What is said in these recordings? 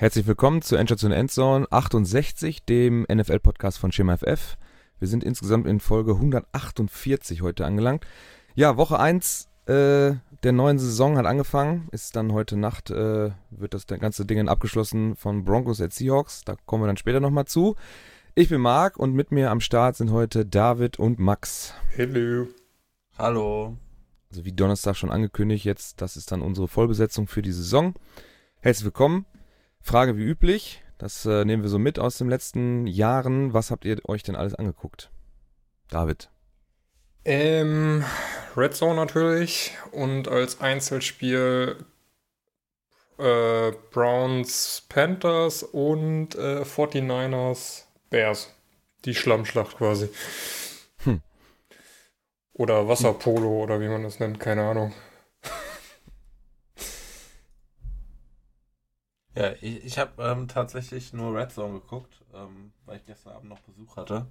Herzlich willkommen zu Endstation Endzone 68, dem NFL-Podcast von Schema FF. Wir sind insgesamt in Folge 148 heute angelangt. Ja, Woche 1 äh, der neuen Saison hat angefangen. Ist dann heute Nacht, äh, wird das ganze Ding abgeschlossen von Broncos at Seahawks. Da kommen wir dann später nochmal zu. Ich bin Marc und mit mir am Start sind heute David und Max. Hello. Hallo. Also wie Donnerstag schon angekündigt, jetzt, das ist dann unsere Vollbesetzung für die Saison. Herzlich willkommen. Frage wie üblich, das äh, nehmen wir so mit aus den letzten Jahren. Was habt ihr euch denn alles angeguckt? David. Ähm, Red Zone natürlich und als Einzelspiel äh, Browns Panthers und äh, 49ers Bears. Die Schlammschlacht quasi. Hm. Oder Wasserpolo oder wie man das nennt, keine Ahnung. Ja, ich, ich habe ähm, tatsächlich nur Red Zone geguckt, ähm, weil ich gestern Abend noch Besuch hatte.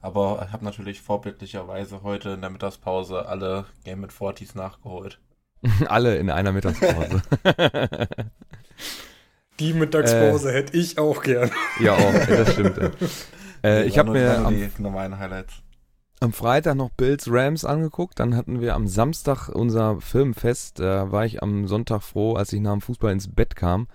Aber ich habe natürlich vorbildlicherweise heute in der Mittagspause alle Game mit 40s nachgeholt. alle in einer Mittagspause. Die Mittagspause äh, hätte ich auch gern. Ja, auch, das stimmt. Äh, ich habe mir am, die normalen Highlights. am Freitag noch Bills Rams angeguckt. Dann hatten wir am Samstag unser Filmfest. Da war ich am Sonntag froh, als ich nach dem Fußball ins Bett kam.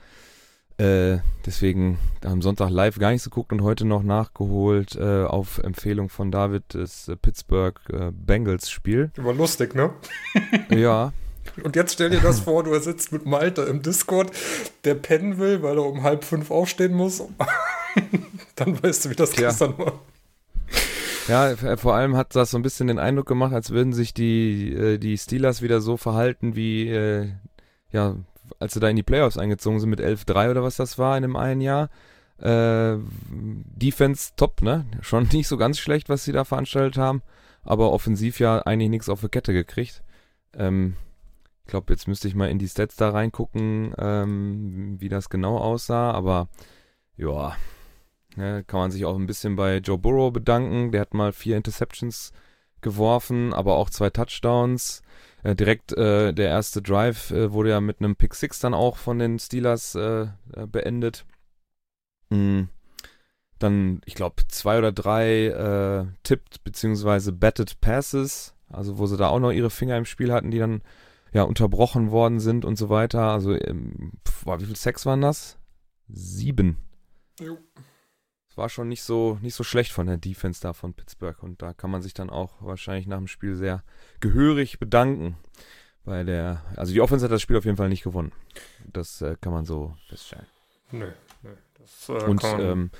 Äh, deswegen am Sonntag live gar nichts geguckt und heute noch nachgeholt äh, auf Empfehlung von David das äh, Pittsburgh äh, Bengals Spiel. War lustig, ne? ja. Und jetzt stell dir das vor, du sitzt mit Malte im Discord, der pennen will, weil er um halb fünf aufstehen muss. Dann weißt du, wie das ja. gestern war. Ja, vor allem hat das so ein bisschen den Eindruck gemacht, als würden sich die, äh, die Steelers wieder so verhalten wie äh, ja, als sie da in die Playoffs eingezogen sind mit 11-3 oder was das war in dem einen Jahr. Äh, Defense top, ne? Schon nicht so ganz schlecht, was sie da veranstaltet haben, aber offensiv ja eigentlich nichts auf die Kette gekriegt. Ähm, ich glaube, jetzt müsste ich mal in die Stats da reingucken, ähm, wie das genau aussah, aber ja, ne, kann man sich auch ein bisschen bei Joe Burrow bedanken. Der hat mal vier Interceptions geworfen, aber auch zwei Touchdowns. Äh, direkt äh, der erste Drive äh, wurde ja mit einem Pick Six dann auch von den Steelers äh, äh, beendet. Mhm. Dann, ich glaube, zwei oder drei äh, tipped bzw. batted Passes, also wo sie da auch noch ihre Finger im Spiel hatten, die dann ja unterbrochen worden sind und so weiter. Also, ähm, pf, wie viel Sex waren das? Sieben. Jo war schon nicht so, nicht so schlecht von der Defense da von Pittsburgh. Und da kann man sich dann auch wahrscheinlich nach dem Spiel sehr gehörig bedanken. Bei der, also die Offense hat das Spiel auf jeden Fall nicht gewonnen. Das äh, kann man so feststellen. Nö, nö. Das, äh, Und ähm,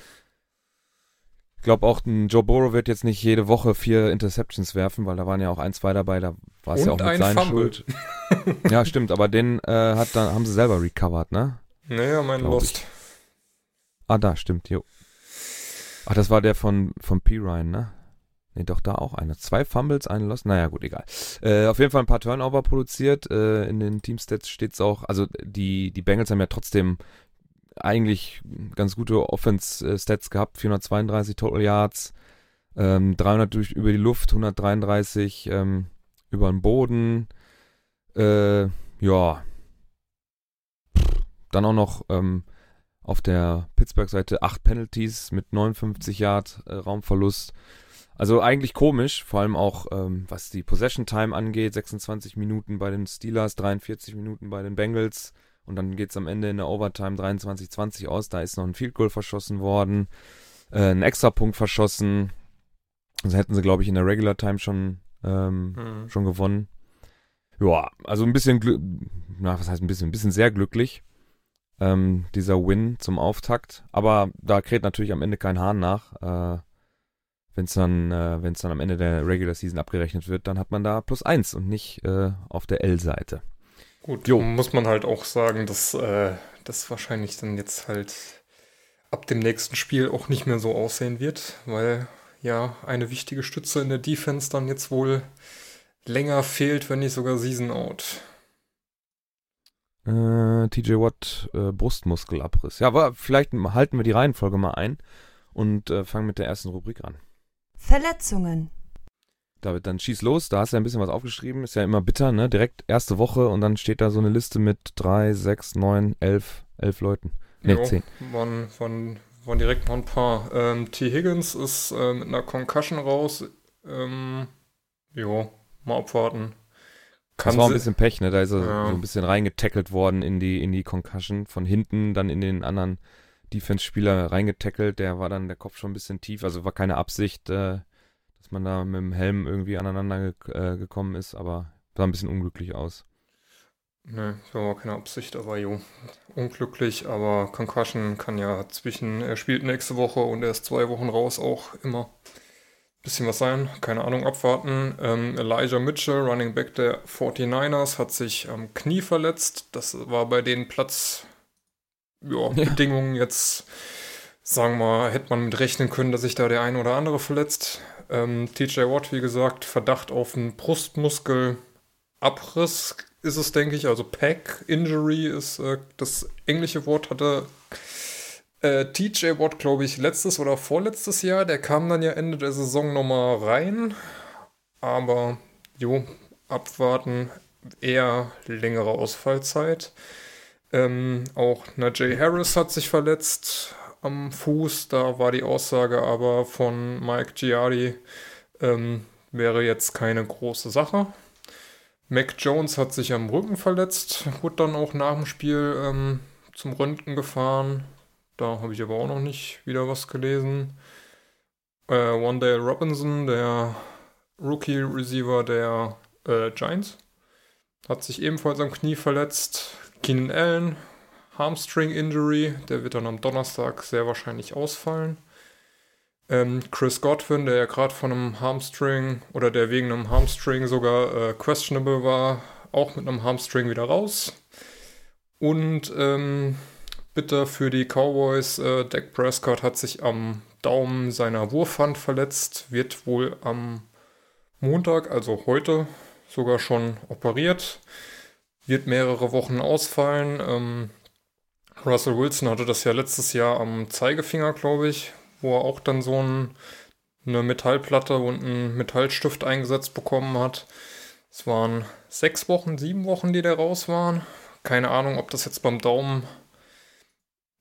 ich glaube auch, Joe Burrow wird jetzt nicht jede Woche vier Interceptions werfen, weil da waren ja auch ein, zwei dabei, da war es ja auch mit seiner Schuld. ja, stimmt, aber den äh, hat dann, haben sie selber recovered, ne? Naja, mein Lost. Ich. Ah, da, stimmt, jo. Ach, das war der von, von P. Ryan, ne? Ne, doch, da auch einer. Zwei Fumbles, einen Lost. Naja, gut, egal. Äh, auf jeden Fall ein paar Turnover produziert. Äh, in den Teamstats steht es auch. Also, die, die Bengals haben ja trotzdem eigentlich ganz gute Offense-Stats gehabt. 432 Total Yards, ähm, 300 durch, über die Luft, 133 ähm, über den Boden. Äh, ja. Dann auch noch ähm, auf der Pittsburgh-Seite 8 Penalties mit 59 Yard äh, Raumverlust. Also eigentlich komisch, vor allem auch ähm, was die Possession Time angeht. 26 Minuten bei den Steelers, 43 Minuten bei den Bengals. Und dann geht es am Ende in der Overtime 23-20 aus. Da ist noch ein Field Goal verschossen worden, äh, ein Extrapunkt verschossen. Also hätten sie, glaube ich, in der Regular Time schon, ähm, mhm. schon gewonnen. Ja, also ein bisschen, na, was heißt ein bisschen, ein bisschen sehr glücklich ähm, dieser Win zum Auftakt. Aber da kräht natürlich am Ende kein Hahn nach. Äh, wenn es dann, äh, wenn's dann am Ende der Regular Season abgerechnet wird, dann hat man da plus eins und nicht äh, auf der L-Seite. Gut, jo. muss man halt auch sagen, dass äh, das wahrscheinlich dann jetzt halt ab dem nächsten Spiel auch nicht mehr so aussehen wird, weil ja eine wichtige Stütze in der Defense dann jetzt wohl länger fehlt, wenn nicht sogar Season out. Äh, TJ Watt äh, Brustmuskelabriss. Ja, aber vielleicht halten wir die Reihenfolge mal ein und äh, fangen mit der ersten Rubrik an. Verletzungen. David, dann schieß los. Da hast du ja ein bisschen was aufgeschrieben. Ist ja immer bitter, ne? Direkt erste Woche und dann steht da so eine Liste mit drei, sechs, neun, elf, elf Leuten. Ne, Jo, 10. Waren, waren, waren direkt noch ein paar. Ähm, T. Higgins ist äh, mit einer Concussion raus. Ähm, jo, mal abwarten. Das war ein bisschen Pech, ne? Da ist er Ja. so ein bisschen reingetackelt worden in die, in die Concussion. Von hinten dann in den anderen Defense-Spieler reingetackelt. Der war dann der Kopf schon ein bisschen tief. Also war keine Absicht, äh, dass man da mit dem Helm irgendwie aneinander ge äh, gekommen ist, aber sah ein bisschen unglücklich aus. Ne, war keine Absicht, aber jo, unglücklich. Aber Concussion kann ja zwischen, er spielt nächste Woche und er ist zwei Wochen raus auch immer bisschen was sein. Keine Ahnung, abwarten. Ähm, Elijah Mitchell, Running Back der 49ers, hat sich am Knie verletzt. Das war bei den Platz, ja, jetzt, sagen wir mal, hätte man mit rechnen können, dass sich da der ein oder andere verletzt. Ähm, TJ Watt, wie gesagt, Verdacht auf einen Brustmuskelabriss ist es, denke ich. Also Pack Injury ist äh, das englische Wort, hatte äh, TJ Watt, glaube ich, letztes oder vorletztes Jahr. Der kam dann ja Ende der Saison nochmal rein. Aber, jo, abwarten. Eher längere Ausfallzeit. Ähm, auch Najee Harris hat sich verletzt am Fuß. Da war die Aussage aber von Mike Giardi, ähm, wäre jetzt keine große Sache. Mac Jones hat sich am Rücken verletzt, wurde dann auch nach dem Spiel ähm, zum Röntgen gefahren. Da habe ich aber auch noch nicht wieder was gelesen. Äh, Wandale Robinson, der Rookie-Receiver der äh, Giants, hat sich ebenfalls am Knie verletzt. Keenan Allen, Hamstring-Injury, der wird dann am Donnerstag sehr wahrscheinlich ausfallen. Ähm, Chris Godwin, der ja gerade von einem Hamstring oder der wegen einem Hamstring sogar äh, questionable war, auch mit einem Hamstring wieder raus. Und ähm, bitter für die Cowboys, äh, Dak Prescott hat sich am Daumen seiner Wurfhand verletzt, wird wohl am Montag, also heute, sogar schon operiert. Wird mehrere Wochen ausfallen. Ähm, Russell Wilson hatte das ja letztes Jahr am Zeigefinger, glaube ich, wo er auch dann so ein, eine Metallplatte und einen Metallstift eingesetzt bekommen hat. Es waren sechs Wochen, sieben Wochen, die da raus waren. Keine Ahnung, ob das jetzt beim Daumen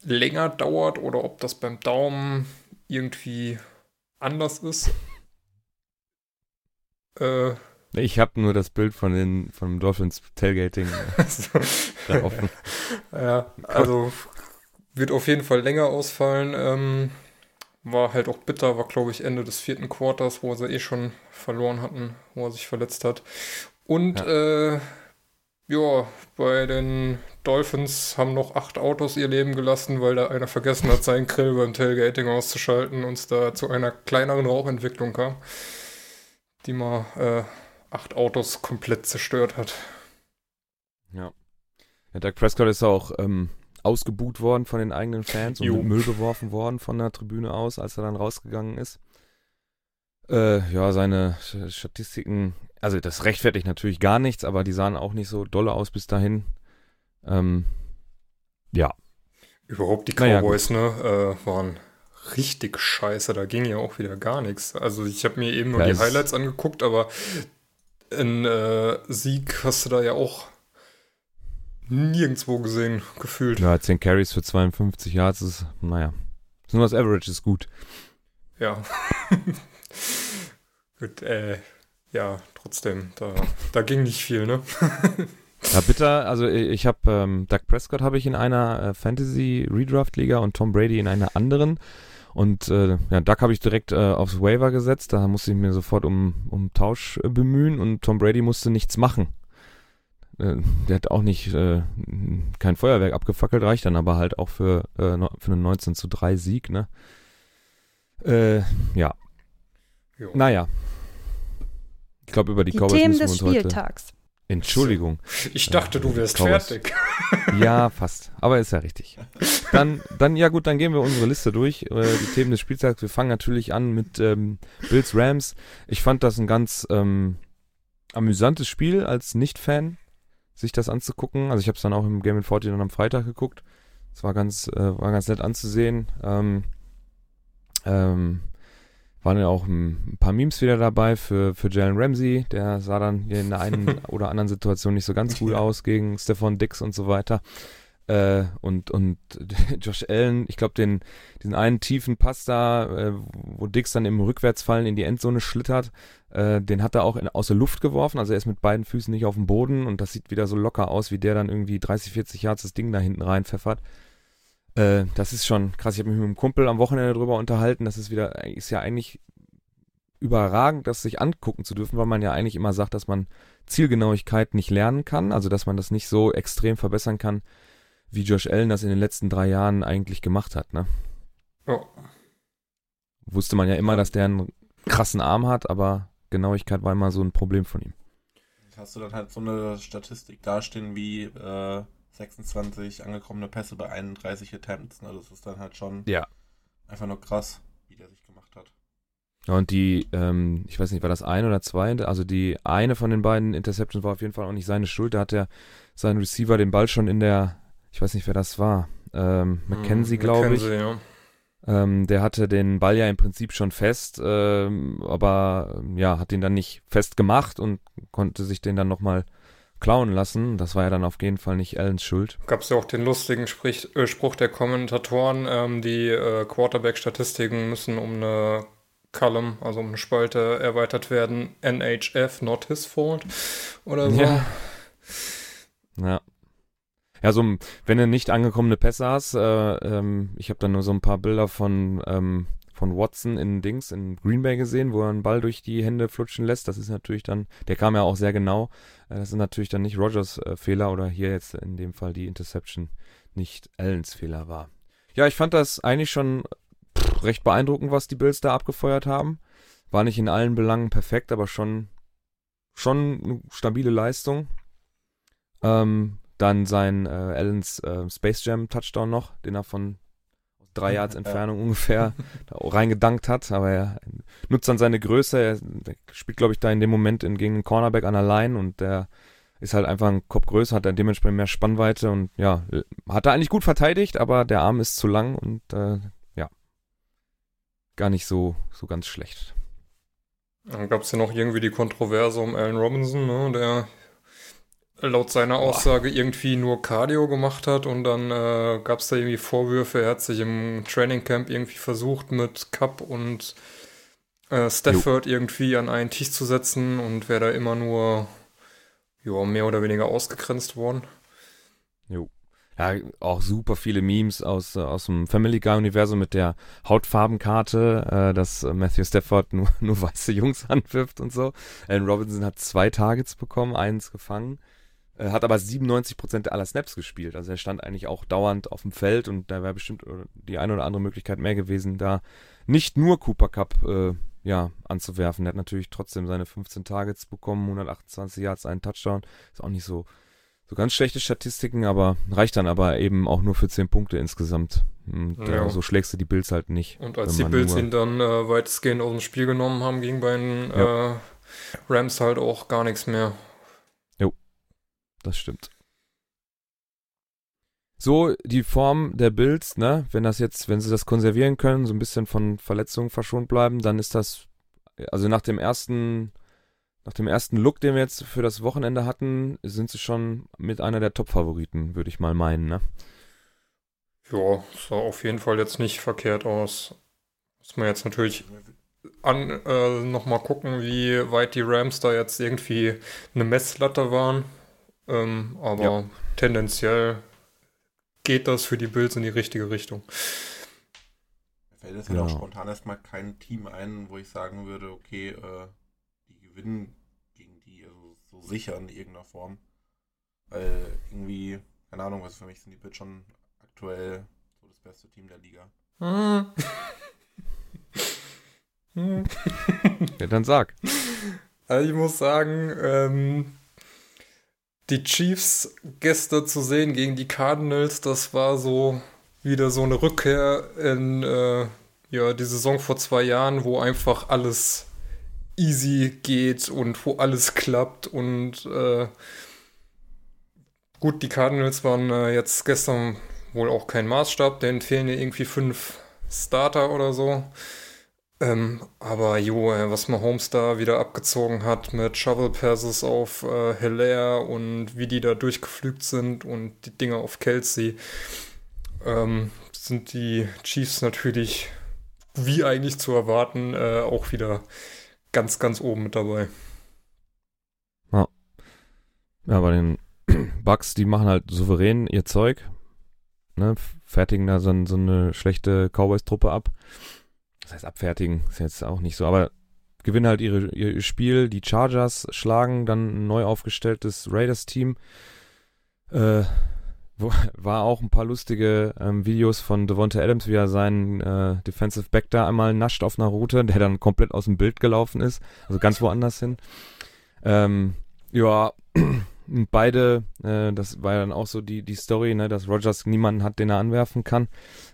länger dauert oder ob das beim Daumen irgendwie anders ist. Äh, Ich habe nur das Bild von den von dem Dolphins Tailgating so. da offen. Ja, also wird auf jeden Fall länger ausfallen. Ähm, war halt auch bitter, war glaube ich Ende des vierten Quarters, wo sie eh schon verloren hatten, wo er sich verletzt hat. Und ja, äh, ja bei den Dolphins haben noch acht Autos ihr Leben gelassen, weil da einer vergessen hat, seinen Grill beim Tailgating auszuschalten und es da zu einer kleineren Rauchentwicklung kam, die mal äh, acht Autos komplett zerstört hat. Ja. ja Doug Prescott ist auch ähm, ausgebuht worden von den eigenen Fans und mit Müll beworfen worden von der Tribüne aus, als er dann rausgegangen ist. Äh, ja, seine Statistiken, also das rechtfertigt natürlich gar nichts, aber die sahen auch nicht so dolle aus bis dahin. Ähm, ja, Überhaupt die Naja, Cowboys, ne, äh, waren richtig scheiße. Da ging ja auch wieder gar nichts. Also ich habe mir eben nur Ja, die Highlights angeguckt, aber ein äh, Sieg hast du da ja auch nirgendwo gesehen, gefühlt. ja, 10 Carries für 52 Yards ist, naja, ist nur das Average ist gut. Ja. Gut, äh, ja, trotzdem, da, da ging nicht viel, ne? Ja, bitter. Also ich, ich habe ähm, Doug Prescott habe ich in einer äh, Fantasy Redraft Liga und Tom Brady in einer anderen. Und äh, ja, Doug habe ich direkt äh, aufs Waiver gesetzt. Da musste ich mir sofort um, um Tausch äh, bemühen und Tom Brady musste nichts machen. Äh, der hat auch nicht äh, kein Feuerwerk abgefackelt, reicht dann aber halt auch für, äh, für einen 19 zu 3 Sieg, ne? Äh, ja, Jo. naja. Ich glaube, über die, Die Cowboys Themen müssen wir des uns heute. Spieltags. Entschuldigung. Ich dachte, du wärst Cowboys. fertig. Ja, fast. Aber ist ja richtig. Dann, dann, ja gut, dann gehen wir unsere Liste durch. Äh, die Themen des Spieltags. Wir fangen natürlich an mit ähm, Bills Rams. Ich fand das ein ganz ähm, amüsantes Spiel als Nicht-Fan, sich das anzugucken. Also ich habe es dann auch im Game 40 dann am Freitag geguckt. Es war ganz, äh, war ganz nett anzusehen. Ähm, ähm, waren ja auch ein, paar Memes wieder dabei für, für Jalen Ramsey. Der sah dann hier in der einen oder anderen Situation nicht so ganz gut Ja. aus gegen Stefan Dix und so weiter. Äh, und, und Josh Allen, ich glaube, den, diesen einen tiefen Pass da, äh, wo Dix dann im Rückwärtsfallen in die Endzone schlittert, äh, den hat er auch in, aus der Luft geworfen. Also er ist mit beiden Füßen nicht auf dem Boden und das sieht wieder so locker aus, wie der dann irgendwie 30, 40 Yards das Ding da hinten reinpfeffert. Äh, das ist schon krass. Ich habe mich mit einem Kumpel am Wochenende drüber unterhalten. Das ist wieder, ist ja eigentlich überragend, das sich angucken zu dürfen, weil man ja eigentlich immer sagt, dass man Zielgenauigkeit nicht lernen kann, also dass man das nicht so extrem verbessern kann, wie Josh Allen das in den letzten drei Jahren eigentlich gemacht hat, ne? Ja. Wusste man ja immer, dass der einen krassen Arm hat, aber Genauigkeit war immer so ein Problem von ihm. Hast du dann halt so eine Statistik dastehen wie äh, 26 angekommene Pässe bei 31 Attempts. Ne? Das ist dann halt schon ja. einfach nur krass, wie der sich gemacht hat. Ja, und die, ähm, ich weiß nicht, war das ein oder zwei? Also die eine von den beiden Interceptions war auf jeden Fall auch nicht seine Schuld. Da hat er sein Receiver den Ball schon in der ich weiß nicht, wer das war, ähm, Mackenzie, hm, glaube ich. Ja. Ähm, der hatte den Ball ja im Prinzip schon fest, ähm, aber ja, hat ihn dann nicht fest gemacht und konnte sich den dann nochmal klauen lassen. Das war ja dann auf jeden Fall nicht Allens Schuld. Gab es ja auch den lustigen Sprich, äh, Spruch der Kommentatoren, ähm, die äh, Quarterback-Statistiken müssen um eine Column, also um eine Spalte erweitert werden. NHF, not his fault oder so. Ja. ja. Ja, so, wenn du nicht angekommene Pässe hast, äh, ähm, ich habe dann nur so ein paar Bilder von, ähm, von Watson in Dings, in Green Bay gesehen, wo er einen Ball durch die Hände flutschen lässt. Das ist natürlich dann, der kam ja auch sehr genau. Äh, das ist natürlich dann nicht Rogers äh, Fehler oder hier jetzt in dem Fall die Interception nicht Allens Fehler war. Ja, ich fand das eigentlich schon recht beeindruckend, was die Bills da abgefeuert haben. War nicht in allen Belangen perfekt, aber schon, schon eine stabile Leistung. Ähm, dann sein äh, Allens äh, Space Jam Touchdown noch, den er von drei Yards Entfernung ungefähr reingedankt hat, aber er nutzt dann seine Größe, er, spielt glaube ich da in dem Moment in, gegen einen Cornerback an der Line und der ist halt einfach ein Kopf größer, hat dann dementsprechend mehr Spannweite und ja, hat er eigentlich gut verteidigt, aber der Arm ist zu lang und äh, ja, gar nicht so, so ganz schlecht. Dann gab es ja noch irgendwie die Kontroverse um Allen Robinson, ne, der laut seiner Aussage Boah. irgendwie nur Cardio gemacht hat und dann äh, gab es da irgendwie Vorwürfe, er hat sich im Trainingcamp irgendwie versucht mit Cup und äh, Stafford jo. irgendwie an einen Tisch zu setzen und wäre da immer nur jo, mehr oder weniger ausgegrenzt worden. Jo. Ja, auch super viele Memes aus, aus dem Family Guy-Universum mit der Hautfarbenkarte, äh, dass Matthew Stafford nur, nur weiße Jungs anwirft und so. Alan Robinson hat zwei Targets bekommen, eins gefangen. Äh, hat aber 97% aller Snaps gespielt. Also er stand eigentlich auch dauernd auf dem Feld und da wäre bestimmt äh, die eine oder andere Möglichkeit mehr gewesen, da nicht nur Cooper Cup äh, ja, anzuwerfen. Er hat natürlich trotzdem seine 15 Targets bekommen, 128 Yards, einen Touchdown. Ist auch nicht so, so ganz schlechte Statistiken, aber reicht dann aber eben auch nur für 10 Punkte insgesamt. Und äh, ja. äh, so schlägst du die Bills halt nicht. Und als die Bills ihn dann äh, weitestgehend aus dem Spiel genommen haben, ging bei den ja. äh, Rams halt auch gar nichts mehr das stimmt. So, die Form der Bills, ne, wenn das jetzt, wenn sie das konservieren können, so ein bisschen von Verletzungen verschont bleiben, dann ist das, also nach dem ersten, nach dem ersten Look, den wir jetzt für das Wochenende hatten, sind sie schon mit einer der Top-Favoriten, würde ich mal meinen, ne? Ja, sah auf jeden Fall jetzt nicht verkehrt aus. Muss man jetzt natürlich an, äh, nochmal gucken, wie weit die Rams da jetzt irgendwie eine Messlatte waren. Ähm, aber ja. tendenziell geht das für die Bills in die richtige Richtung. Mir fällt jetzt genau. auch spontan erstmal kein Team ein, wo ich sagen würde, okay, äh, die gewinnen gegen die also so sicher in irgendeiner Form. Weil irgendwie, keine Ahnung, was für mich sind die Bills schon aktuell so das beste Team der Liga. Hm. ja, dann sag. Also ich muss sagen, ähm, die Chiefs gestern zu sehen gegen die Cardinals, das war so wieder so eine Rückkehr in äh, ja, die Saison vor zwei Jahren, wo einfach alles easy geht und wo alles klappt und äh, gut, die Cardinals waren äh, jetzt gestern wohl auch kein Maßstab, denn fehlen ja irgendwie fünf Starter oder so. Ähm, aber jo, äh, was Mahomes da wieder abgezogen hat mit Shovel Passes auf äh, Hilaire und wie die da durchgeflügt sind und die Dinger auf Kelsey, ähm, sind die Chiefs natürlich, wie eigentlich zu erwarten, äh, auch wieder ganz, ganz oben mit dabei. Ja. Ja, bei den Bucks, die machen halt souverän ihr Zeug, ne, fertigen da so, so eine schlechte Cowboys-Truppe ab das heißt abfertigen, ist jetzt auch nicht so, aber gewinnen halt ihre, ihr Spiel. Die Chargers schlagen dann ein neu aufgestelltes Raiders-Team. Äh, wo, war auch ein paar lustige ähm, Videos von Devonta Adams, wie er seinen äh, Defensive Back da einmal nascht auf einer Route, der dann komplett aus dem Bild gelaufen ist, also ganz woanders hin. Ähm, ja, beide, äh, das war ja dann auch so die, die Story, ne, dass Rogers niemanden hat, den er anwerfen kann.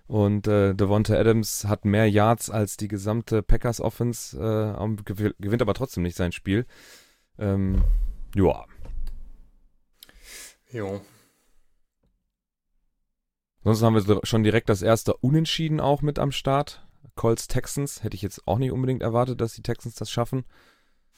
Und äh, Devonta Adams hat mehr Yards als die gesamte Packers Offense, äh, gewinnt aber trotzdem nicht sein Spiel. Ähm, ja. Jo. Sonst haben wir schon direkt das erste Unentschieden auch mit am Start. Colts Texans. Hätte ich jetzt auch nicht unbedingt erwartet, dass die Texans das schaffen.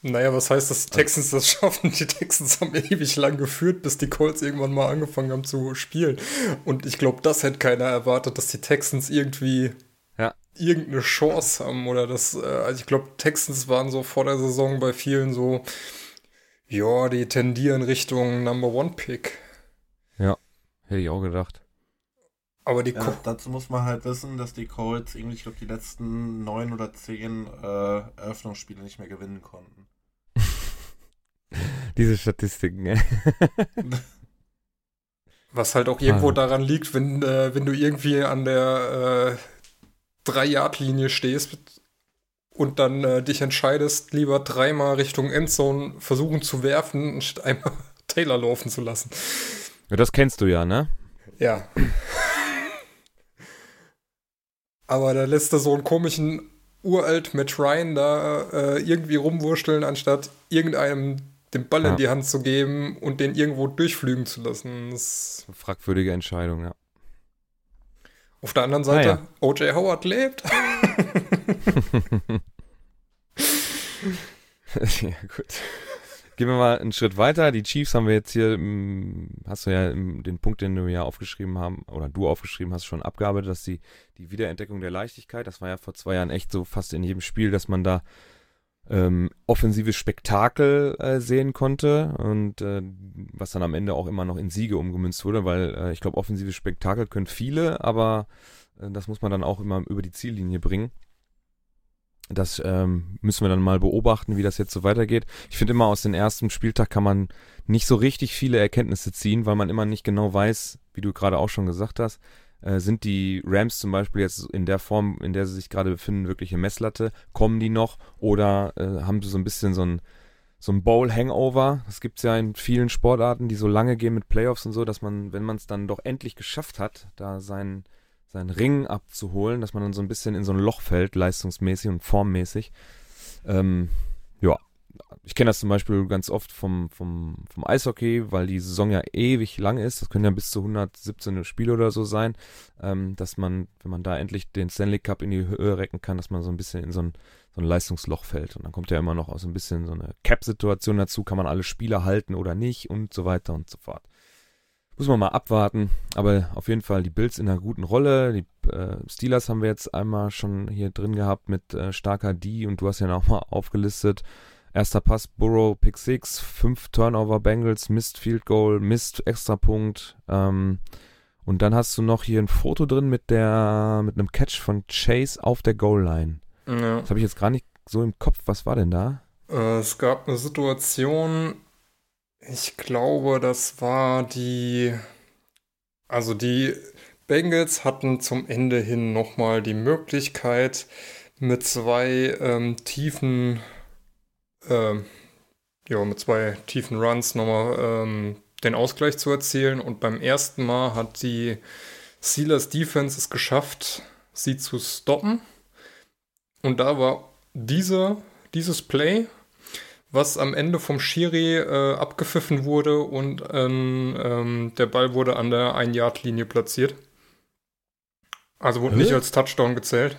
Naja, was heißt, dass die Texans das schaffen? Die Texans haben ewig lang geführt, bis die Colts irgendwann mal angefangen haben zu spielen. Und ich glaube, das hätte keiner erwartet, dass die Texans irgendwie ja. irgendeine Chance haben. Oder das, äh, also ich glaube, Texans waren so vor der Saison bei vielen so, ja, die tendieren Richtung Number One Pick. Ja, hätte ich auch gedacht. Aber die ja, dazu muss man halt wissen, dass die Colts irgendwie, ich glaube, die letzten neun oder zehn äh, Eröffnungsspiele nicht mehr gewinnen konnten. Diese Statistiken, ey. Was halt auch irgendwo ah. daran liegt, wenn, äh, wenn du irgendwie an der äh, Drei-Yard-Linie stehst und dann äh, dich entscheidest, lieber dreimal Richtung Endzone versuchen zu werfen, anstatt einmal Taylor laufen zu lassen. Ja, das kennst du ja, ne? Ja. Aber da lässt er so einen komischen uralt Matt Ryan da äh, irgendwie rumwurschteln, anstatt irgendeinem den Ball ja. in die Hand zu geben und den irgendwo durchflügen zu lassen. Das Fragwürdige Entscheidung, ja. Auf der anderen Seite, ah, ja. O.J. Howard lebt. ja, gut. Gehen wir mal einen Schritt weiter. Die Chiefs haben wir jetzt hier, hast du ja den Punkt, den du ja aufgeschrieben haben, oder du aufgeschrieben hast, schon abgearbeitet, dass die, die Wiederentdeckung der Leichtigkeit, das war ja vor zwei Jahren echt so fast in jedem Spiel, dass man da ähm, offensives Spektakel äh, sehen konnte und äh, was dann am Ende auch immer noch in Siege umgemünzt wurde, weil äh, ich glaube, offensives Spektakel können viele, aber äh, das muss man dann auch immer über die Ziellinie bringen. Das ähm, müssen wir dann mal beobachten, wie das jetzt so weitergeht. Ich finde immer aus dem ersten Spieltag kann man nicht so richtig viele Erkenntnisse ziehen, weil man immer nicht genau weiß, wie du gerade auch schon gesagt hast, äh, sind die Rams zum Beispiel jetzt in der Form, in der sie sich gerade befinden, wirklich eine Messlatte? Kommen die noch? Oder äh, haben sie so ein bisschen so ein, so ein Bowl-Hangover? Das gibt es ja in vielen Sportarten, die so lange gehen mit Playoffs und so, dass man, wenn man es dann doch endlich geschafft hat, da seinen seinen Ring abzuholen, dass man dann so ein bisschen in so ein Loch fällt, leistungsmäßig und formmäßig. Ähm, ja, ich kenne das zum Beispiel ganz oft vom, vom, vom Eishockey, weil die Saison ja ewig lang ist. Das können ja bis zu 117 Spiele oder so sein, ähm, dass man, wenn man da endlich den Stanley Cup in die Höhe recken kann, dass man so ein bisschen in so ein, so ein Leistungsloch fällt. Und dann kommt ja immer noch aus so ein bisschen so eine Cap-Situation dazu, kann man alle Spieler halten oder nicht und so weiter und so fort. Muss man mal abwarten. Aber auf jeden Fall die Bills in einer guten Rolle. Die äh, Steelers haben wir jetzt einmal schon hier drin gehabt mit äh, starker D und du hast ja auch mal aufgelistet. Erster Pass, Burrow, Pick 6, 5 Turnover Bengals, Mist Field Goal, Mist Extrapunkt. Ähm, und dann hast du noch hier ein Foto drin mit der mit einem Catch von Chase auf der Goal Line. Ja. Das habe ich jetzt gar nicht so im Kopf. Was war denn da? Äh, es gab eine Situation, ich glaube, das war die. Also die Bengals hatten zum Ende hin nochmal die Möglichkeit, mit zwei ähm, tiefen, ähm, ja, mit zwei tiefen Runs nochmal ähm, den Ausgleich zu erzielen. Und beim ersten Mal hat die Steelers Defense es geschafft, sie zu stoppen. Und da war dieser, dieses Play was am Ende vom Schiri äh, abgepfiffen wurde und ähm, der Ball wurde an der Ein-Yard-Linie platziert. Also wurde Hä? nicht als Touchdown gezählt.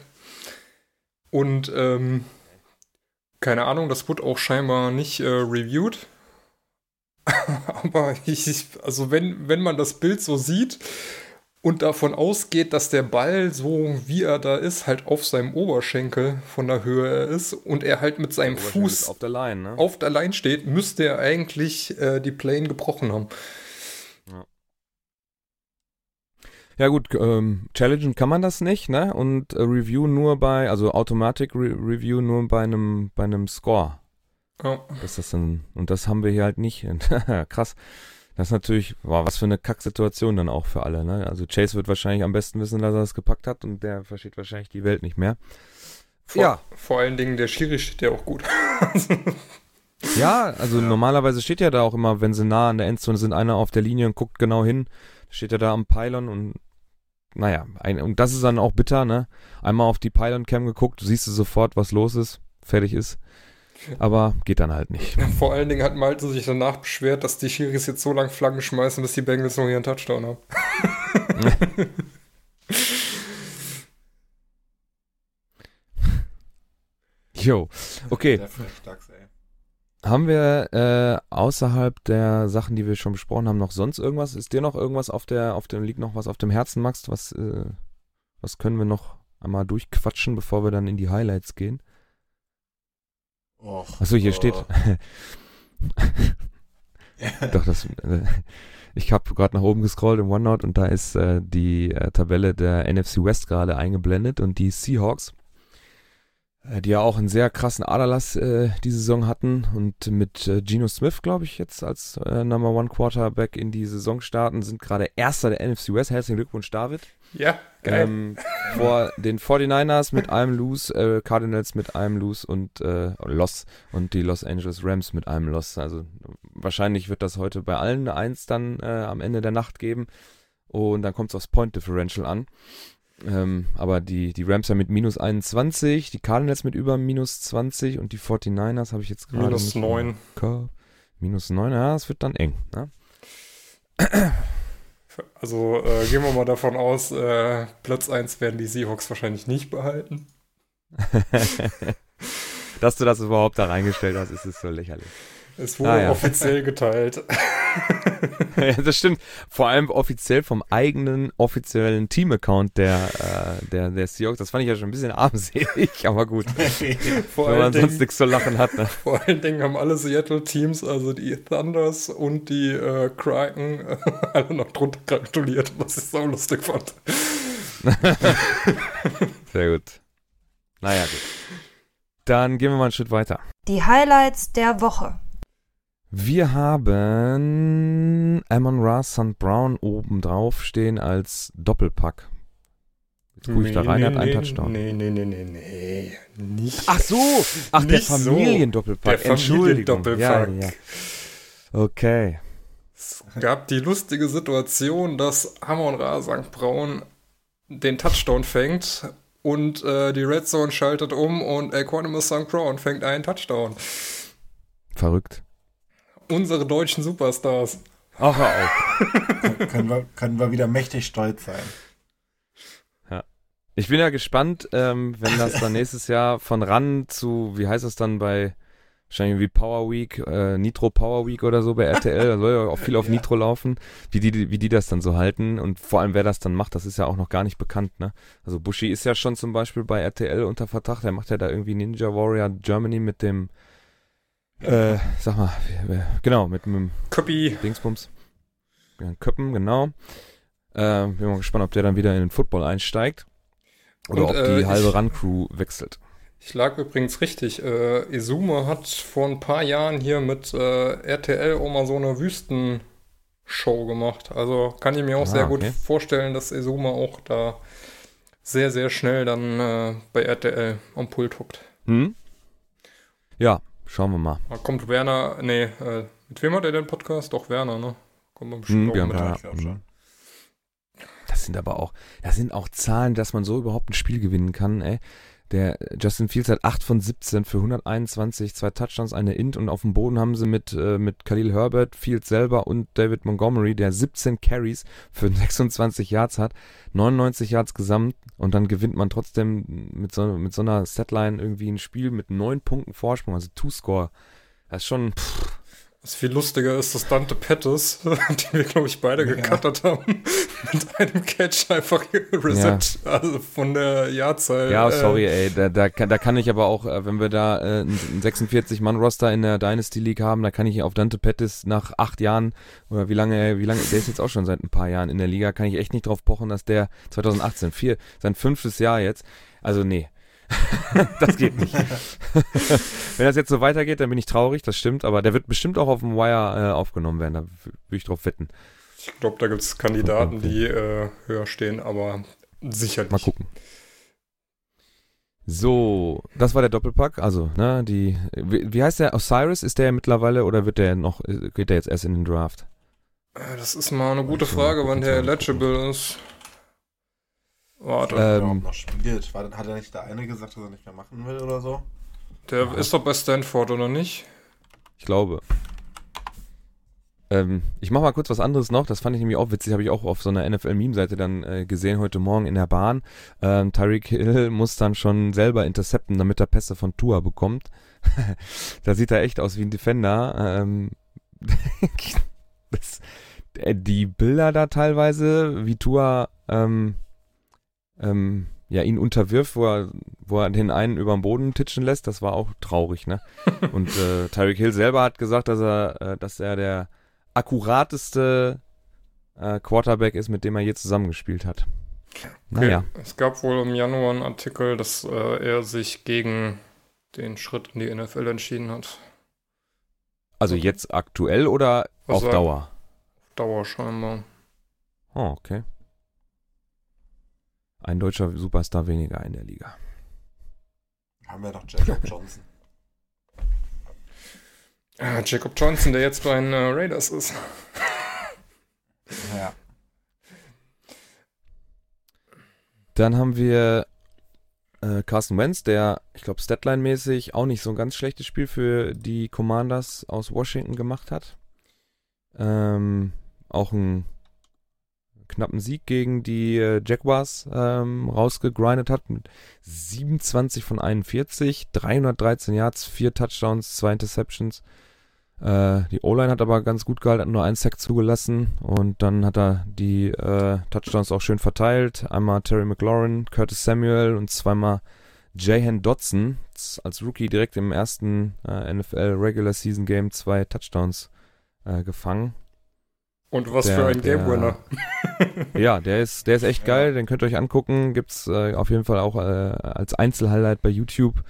Und ähm, keine Ahnung, das wurde auch scheinbar nicht äh, reviewed. Aber ich, also wenn, wenn man das Bild so sieht und davon ausgeht, dass der Ball so wie er da ist, halt auf seinem Oberschenkel von der Höhe ist und er halt mit seinem Fuß auf der Line, ne? auf der Line steht, müsste er eigentlich äh, die Plane gebrochen haben. Ja gut, ähm, challengen kann man das nicht, ne? Und äh, Review nur bei, also Automatic Re Review nur bei einem bei einem Score. Ja. Das ist das dann, und das haben wir hier halt nicht. Krass. Das ist natürlich, wow, was für eine Kacksituation dann auch für alle, ne? Also Chase wird wahrscheinlich am besten wissen, dass er das gepackt hat und der versteht wahrscheinlich die Welt nicht mehr. Vor, Ja. Vor allen Dingen der Schiri steht ja auch gut. Ja, also normalerweise steht ja da auch immer, wenn sie nah an der Endzone sind, einer auf der Linie und guckt genau hin, steht er da am Pylon und naja, ein, und das ist dann auch bitter, ne? Einmal auf die Pylon-Cam geguckt, siehst du sofort, was los ist, fertig ist. Aber geht dann halt nicht. Vor allen Dingen hat Malte sich danach beschwert, dass die Schiris jetzt so lang Flaggen schmeißen, bis die Bengals noch ihren Touchdown haben. Jo, okay. Haben wir äh, außerhalb der Sachen, die wir schon besprochen haben, noch sonst irgendwas? Ist dir noch irgendwas auf der, auf dem, liegt noch was auf dem Herzen, Max? Was, äh, was können wir noch einmal durchquatschen, bevor wir dann in die Highlights gehen? Och, Achso, hier oh. steht. Doch, das. Äh, ich habe gerade nach oben gescrollt im OneNote und da ist äh, die äh, Tabelle der NFC West gerade eingeblendet und die Seahawks, äh, die ja auch einen sehr krassen Aderlass äh, die Saison hatten und mit äh, Geno Smith, glaube ich, jetzt als äh, Number One Quarterback in die Saison starten, sind gerade Erster der NFC West. Herzlichen Glückwunsch, David. Ja, geil. Ähm, vor den 49ers mit einem Lose, äh, Cardinals mit einem Lose und äh, Loss und die Los Angeles Rams mit einem Loss. Also wahrscheinlich wird das heute bei allen eine Eins dann äh, am Ende der Nacht geben. Und dann kommt es aufs Point Differential an. Ähm, aber die, die Rams ja mit minus 21, die Cardinals mit über minus 20 und die 49ers habe ich jetzt gerade. Minus nicht im 9. Kopf. Minus 9, ja, es wird dann eng. Ne? Also äh, gehen wir mal davon aus, äh, Platz 1 werden die Seahawks wahrscheinlich nicht behalten. Dass du das überhaupt da reingestellt hast, ist es so lächerlich. Es wurde Ah, ja. offiziell geteilt. ja, das stimmt. Vor allem offiziell vom eigenen offiziellen Team-Account der, äh, der, der Seahawks. Das fand ich ja schon ein bisschen armselig, aber gut. Vor wenn man allen, sonst Dingen, nichts zu lachen hat. Ne? vor allen Dingen haben alle Seattle-Teams, also die Thunders und die äh, Kraken, äh, alle noch drunter gratuliert, was ich so lustig fand. Sehr gut. Naja, gut. Dann gehen wir mal einen Schritt weiter. Die Highlights der Woche. Wir haben Amon Ra St. Brown oben drauf stehen als Doppelpack. Jetzt gucke ich da rein, er hat einen Touchdown. Nee, nee, nee, nee, nee. Nicht. Ach so, ach der Nicht so. Familiendoppelpack. Der. Familiendoppelpack. Ja, ja. Okay. Es gab die lustige Situation, dass Amon Ra St. Braun den Touchdown fängt und äh, die Red Zone schaltet um und Equanimous St. Brown fängt einen Touchdown. Verrückt. Unsere deutschen Superstars. Ach, hör auf. können, wir, können wir wieder mächtig stolz sein. Ich bin ja gespannt, ähm, wenn das dann nächstes Jahr von ran zu, wie heißt das dann bei, wahrscheinlich wie Power Week, äh, Nitro Power Week oder so bei RTL, da soll ja auch viel auf Ja. Nitro laufen, wie die, wie die das dann so halten und vor allem wer das dann macht, das ist ja auch noch gar nicht bekannt, ne? Also Bushi ist ja schon zum Beispiel bei RTL unter Vertrag, der macht ja da irgendwie Ninja Warrior Germany mit dem, äh, sag mal, genau, mit dem Copy. Dingsbums. Köppen, genau. Äh, bin mal gespannt, ob der dann wieder in den Football einsteigt. Oder Und, ob äh, die halbe ich- Run-Crew wechselt. Ich lag übrigens richtig. Äh, Izuma hat vor ein paar Jahren hier mit äh, RTL auch mal so eine Wüstenshow gemacht. Also kann ich mir auch Ah, sehr gut okay. vorstellen, dass Izuma auch da sehr, sehr schnell dann äh, bei RTL am Pult huckt. Hm? Ja, schauen wir mal. Da kommt Werner, nee, äh, mit wem hat er den Podcast? Doch, Werner, ne? Kommt man bestimmt Hm, auch mit. glaub schon. Das sind aber auch, das sind auch Zahlen, dass man so überhaupt ein Spiel gewinnen kann, ey. Der Justin Fields hat 8 von 17 für 121, zwei Touchdowns, eine Int und auf dem Boden haben sie mit, äh, mit Khalil Herbert, Fields selber und David Montgomery, der 17 Carries für 26 Yards hat, 99 Yards gesamt und dann gewinnt man trotzdem mit so, mit so einer Setline irgendwie ein Spiel mit neun Punkten Vorsprung, also Two-Score. Das ist schon, pff, Was viel lustiger ist, dass Dante Pettis, den wir, glaube ich, beide Ja. gecuttert haben, mit einem Catch einfach reset, also von der Jahrzahl. Ja, äh, sorry, ey, da, da, kann, da kann ich aber auch, äh, wenn wir da äh, einen 46-Mann-Roster in der Dynasty League haben, da kann ich auf Dante Pettis nach acht Jahren, oder wie lange, wie lange, der ist jetzt auch schon seit ein paar Jahren in der Liga, kann ich echt nicht drauf pochen, dass der 2018, vier, sein fünftes Jahr jetzt, also nee. das geht nicht. Wenn das jetzt so weitergeht, dann bin ich traurig, das stimmt, aber der wird bestimmt auch auf dem Wire äh, aufgenommen werden, da würde ich drauf wetten. Ich glaube, da gibt es Kandidaten, die äh, höher stehen, aber sicherlich. Mal gucken. So, das war der Doppelpack. Also, ne, die. Wie, wie heißt der? Osiris? Ist der mittlerweile oder wird der noch, geht der jetzt erst in den Draft? Äh, Das ist mal eine gute Frage, wann der eligible ist. Warte, er Ähm, überhaupt noch spielt. War, hat er nicht der eine gesagt, dass er nicht mehr machen will oder so? der ist doch bei Stanford, oder nicht? Ich glaube. Ähm, ich mach mal kurz was anderes noch. Das fand ich nämlich auch witzig. Habe ich auch auf so einer NFL-Meme-Seite dann äh, gesehen heute Morgen in der Bahn. Ähm, Tyreek Hill muss dann schon selber intercepten, damit er Pässe von Tua bekommt. da sieht er echt aus wie ein Defender. Ähm, das, äh, die Bilder da teilweise, wie Tua ähm, ähm, ja, ihn unterwirft, wo er, wo er den einen über den Boden titschen lässt, das war auch traurig, ne? Und äh, Tyreek Hill selber hat gesagt, dass er, äh, dass er der akkurateste äh, Quarterback ist, mit dem er je zusammengespielt hat. Naja, Es gab wohl im Januar einen Artikel, dass äh, er sich gegen den Schritt in die NFL entschieden hat. also jetzt aktuell oder Was auf war- Dauer? Dauer scheinbar. Oh, okay. Ein deutscher Superstar weniger in der Liga. Haben wir noch Jacob Johnson. Äh, Jacob Johnson, der jetzt bei den äh, Raiders ist. Ja. Dann haben wir äh, Carson Wentz, der, ich glaube, Statline-mäßig auch nicht so ein ganz schlechtes Spiel für die Commanders aus Washington gemacht hat. Ähm, auch einen knappen Sieg gegen die äh, Jaguars ähm, rausgegrindet hat mit 27 von 41, 313 Yards, 4 Touchdowns, 2 Interceptions. Äh, die O-Line hat aber ganz gut gehalten, hat nur einen Sack zugelassen und dann hat er die äh, Touchdowns auch schön verteilt. Einmal Terry McLaurin, Curtis Samuel und zweimal Jahan Dotson z- als Rookie direkt im ersten äh, NFL Regular Season Game zwei Touchdowns äh, gefangen. Und was Der- für ein Game Winner. Ja, der ist, der ist echt geil, den könnt ihr euch angucken. Gibt's äh, auf jeden Fall auch äh, als Einzelhighlight bei YouTube.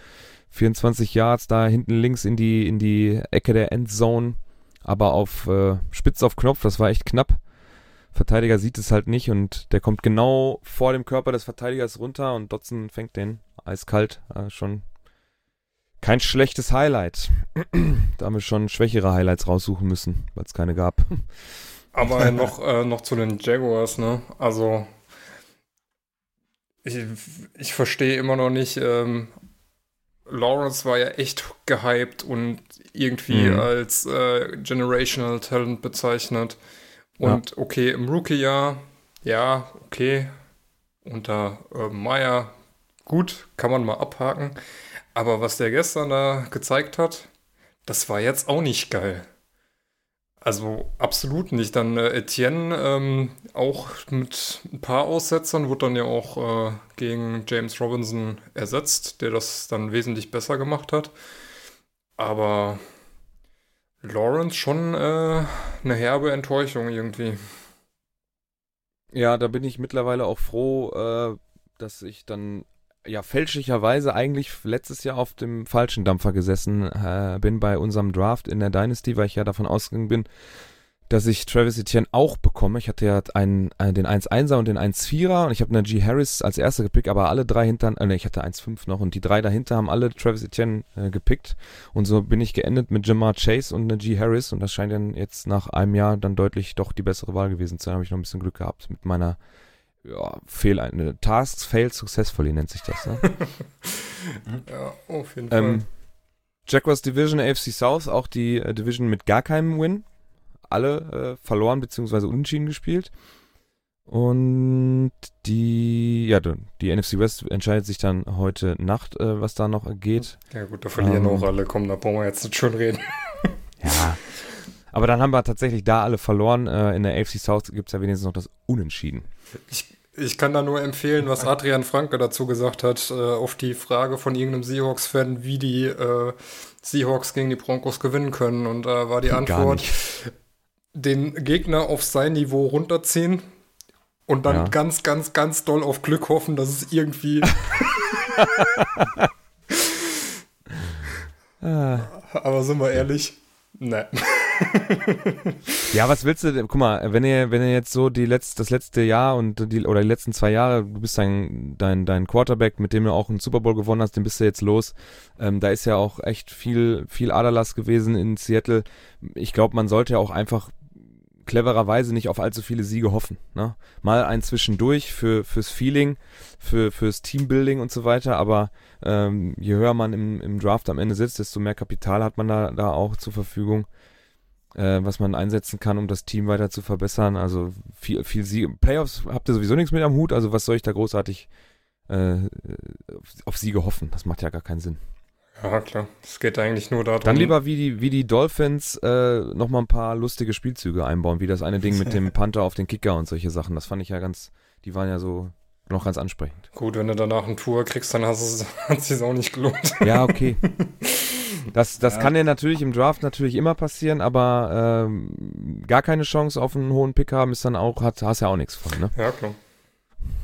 24 Yards da hinten links in die, in die Ecke der Endzone, aber auf äh, spitz auf Knopf, das war echt knapp. Verteidiger sieht es halt nicht und der kommt genau vor dem Körper des Verteidigers runter und Dotson fängt den eiskalt. Äh, schon kein schlechtes Highlight. da haben wir schon schwächere Highlights raussuchen müssen, weil es keine gab. Aber noch, äh, noch zu den Jaguars, ne? Also, ich, ich verstehe immer noch nicht, ähm, Lawrence war ja echt gehypt und irgendwie Mhm. als äh, Generational Talent bezeichnet. Und okay, im Rookie-Jahr, ja, okay, unter äh, Meyer, gut, kann man mal abhaken. Aber was der gestern da gezeigt hat, das war jetzt auch nicht geil. Also absolut nicht. Dann äh, Etienne ähm, auch mit ein paar Aussetzern wird dann ja auch äh, gegen James Robinson ersetzt, der das dann wesentlich besser gemacht hat. Aber Lawrence schon äh, eine herbe Enttäuschung irgendwie. Ja, da bin ich mittlerweile auch froh, äh, dass ich dann ja fälschlicherweise eigentlich letztes Jahr auf dem falschen Dampfer gesessen äh, bin bei unserem Draft in der Dynasty, weil ich ja davon ausgegangen bin, dass ich Travis Etienne auch bekomme. Ich hatte ja einen, äh, den 1-1er und den 1-4er und ich habe Najee Harris als erster gepickt, aber alle drei hinter, äh, nee, ich hatte 1-5 noch und die drei dahinter haben alle Travis Etienne äh, gepickt und so bin ich geendet mit Jamar Chase und Najee Harris und das scheint dann jetzt nach einem Jahr dann deutlich doch die bessere Wahl gewesen zu sein. Habe ich noch ein bisschen Glück gehabt mit meiner ja, Fehl, eine Tasks failed successfully nennt sich das. Ne? ja, auf jeden ähm, Fall. Jaguars Division AFC South, auch die äh, Division mit gar keinem Win. Alle äh, verloren bzw. unentschieden gespielt. Und die, ja, die NFC West entscheidet sich dann heute Nacht, äh, was da noch geht. Ja gut, da verlieren Ähm. auch alle. Komm, da brauchen wir jetzt nicht schon reden. Ja. Aber dann haben wir tatsächlich da alle verloren. Äh, in der AFC South gibt es ja wenigstens noch das Unentschieden. Ich, ich kann da nur empfehlen, was Adrian Franke dazu gesagt hat, äh, auf die Frage von irgendeinem Seahawks-Fan, wie die äh, Seahawks gegen die Broncos gewinnen können. Und da war die Antwort, den Gegner auf sein Niveau runterziehen und dann Ja. ganz, ganz, ganz doll auf Glück hoffen, dass es irgendwie. Ah. Aber sind wir ehrlich, ne. Ja, was willst du denn? Guck mal, wenn ihr, wenn ihr jetzt so die letzt, das letzte Jahr und die, oder die letzten zwei Jahre, du bist dein, dein, dein Quarterback, mit dem du auch einen Super Bowl gewonnen hast, den bist du jetzt los. Ähm, da ist ja auch echt viel, viel Aderlass gewesen in Seattle. Ich glaube, man sollte ja auch einfach clevererweise nicht auf allzu viele Siege hoffen. Ne? Mal ein Zwischendurch für, fürs Feeling, für, fürs Teambuilding und so weiter, aber ähm, je höher man im, im Draft am Ende sitzt, desto mehr Kapital hat man da, da auch zur Verfügung äh, was man einsetzen kann, um das Team weiter zu verbessern. Also viel, viel Siege. Playoffs habt ihr sowieso nichts mit am Hut, also was soll ich da großartig äh, auf, auf Siege hoffen? Das macht ja gar keinen Sinn. Ja, klar. Es geht eigentlich nur darum. Dann lieber wie die, wie die Dolphins äh, nochmal ein paar lustige Spielzüge einbauen, wie das eine Ding mit dem Panther auf den Kicker und solche Sachen. Das fand ich ja ganz, die waren ja so noch ganz ansprechend. Gut, wenn du danach ein Tour kriegst, dann hast hat es sich auch nicht gelohnt. Ja, okay. Das, das Ja. kann ja natürlich im Draft natürlich immer passieren, aber ähm, gar keine Chance auf einen hohen Pick haben ist dann auch, hat, hast ja auch nichts von, ne? Ja, klar.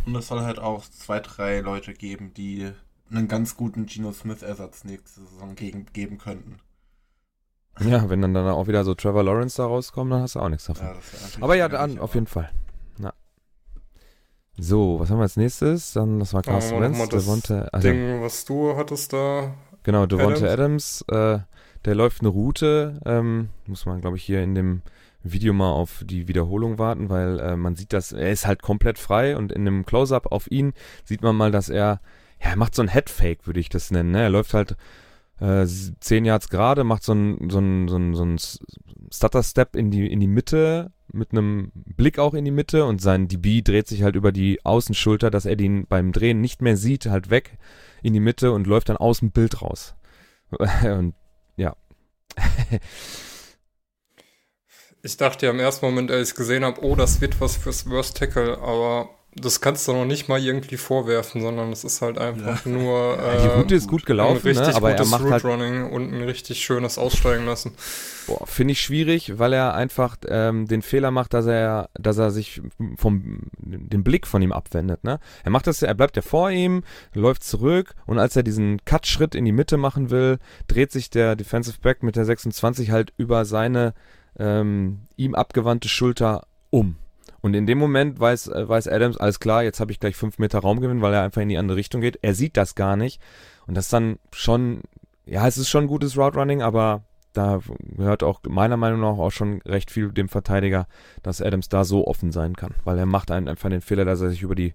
Und es soll halt auch zwei, drei Leute geben, die einen ganz guten Geno Smith-Ersatz nächste Saison gegen, geben könnten. Ja, wenn dann, dann auch wieder so Trevor Lawrence da rauskommt, dann hast du auch nichts davon. Ja, aber ja, dann auf jeden Fall. Na. So, was haben wir als nächstes? Dann, das war Carsten noch Wentz, das Devonta, also, Ding, was du hattest da. Genau, Devonta Adams, äh, der läuft eine Route, ähm, muss man, glaube ich, hier in dem Video mal auf die Wiederholung warten, weil äh, man sieht, dass er ist halt komplett frei und in einem Close-Up auf ihn sieht man mal, dass er, ja, er macht so ein Headfake, würde ich das nennen, ne? Er läuft halt äh, 10 Yards gerade, macht so ein, so ein, so ein, so ein Stutter-Step in die, in die Mitte, mit einem Blick auch in die Mitte und sein DB dreht sich halt über die Außenschulter, dass er den beim Drehen nicht mehr sieht, halt weg in die Mitte und läuft dann aus dem Bild raus. und ja. Ich dachte ja im ersten Moment, als ich es gesehen habe, oh, das wird was fürs Worst Tackle, aber das kannst du noch nicht mal irgendwie vorwerfen, sondern es ist halt einfach nur Ja, die äh, Route ist gut ein gelaufen, richtig ne? aber er gutes macht Route halt, Running und ein richtig schönes Aussteigen lassen. boah, finde ich schwierig, weil er einfach ähm, den Fehler macht, dass er, dass er sich vom den Blick von ihm abwendet. Ne? Er macht das, er bleibt ja vor ihm, läuft zurück und als er diesen Cut-Schritt in die Mitte machen will, dreht sich der Defensive Back mit der 26 halt über seine ähm, ihm abgewandte Schulter um. Und in dem Moment weiß, äh, weiß Adams, alles klar, jetzt habe ich gleich fünf Meter Raumgewinn, weil er einfach in die andere Richtung geht. Er sieht das gar nicht. Und das ist dann schon, ja, es ist schon gutes Route Running, aber da gehört auch meiner Meinung nach auch schon recht viel dem Verteidiger, dass Adams da so offen sein kann. Weil er macht einen einfach den Fehler, dass er sich über die,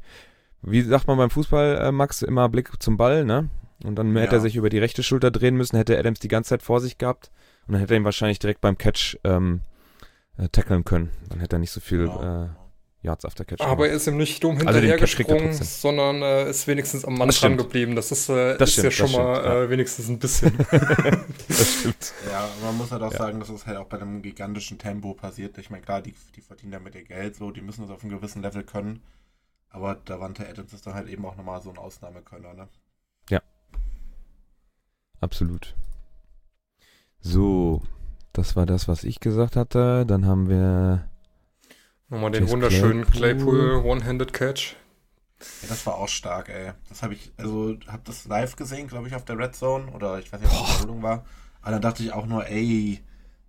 wie sagt man beim Fußball, äh, Max, immer Blick zum Ball, ne? Und dann hätte er Ja. sich über die rechte Schulter drehen müssen, hätte Adams die ganze Zeit vor sich gehabt. Und dann hätte er ihn wahrscheinlich direkt beim Catch ähm, äh, tackeln können. Dann hätte er nicht so viel Genau. äh, Yards after Catch Aber er gemacht. ist ihm nicht dumm Also er hinterhergesprungen, trotzdem. sondern äh, ist wenigstens am Mann Das dran stimmt. geblieben. Das ist, äh, Das ist stimmt, ja schon das mal stimmt, ja. äh, wenigstens ein bisschen. Das stimmt. Ja, man muss halt auch Ja. sagen, dass es halt auch bei einem gigantischen Tempo passiert. Ich meine, klar, die, die verdienen damit ihr Geld, so, die müssen das auf einem gewissen Level können. Aber Davante Adams ist dann halt eben auch nochmal so ein Ausnahmekönner, ne? Absolut. So, das war das, was ich gesagt hatte. Dann haben wir Nochmal den Chase wunderschönen Claypool. Claypool One-Handed Catch. Ja, das war auch stark, ey. Das habe ich, also, hab das live gesehen, glaube ich, auf der Red Zone. Oder ich weiß nicht, ob es Wiederholung war. Aber dann dachte ich auch nur, ey,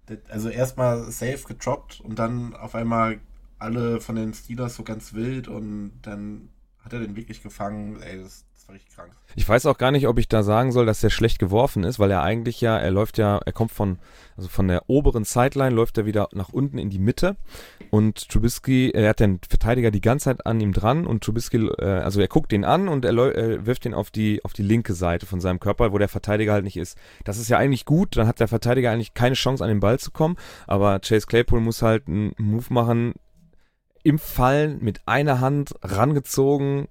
das, also erstmal safe getroppt und dann auf einmal alle von den Steelers so ganz wild und dann hat er den wirklich gefangen. Ey, das, völlig krank. Ich weiß auch gar nicht, ob ich da sagen soll, dass er schlecht geworfen ist, weil er eigentlich ja, er läuft ja, er kommt von, also von der oberen Sideline läuft er wieder nach unten in die Mitte und Trubisky, er hat den Verteidiger die ganze Zeit an ihm dran und Trubisky, äh, also er guckt ihn an und er, er wirft ihn auf die, auf die linke Seite von seinem Körper, wo der Verteidiger halt nicht ist. Das ist ja eigentlich gut, dann hat der Verteidiger eigentlich keine Chance an den Ball zu kommen, aber Chase Claypool muss halt einen Move machen, im Fallen mit einer Hand rangezogen,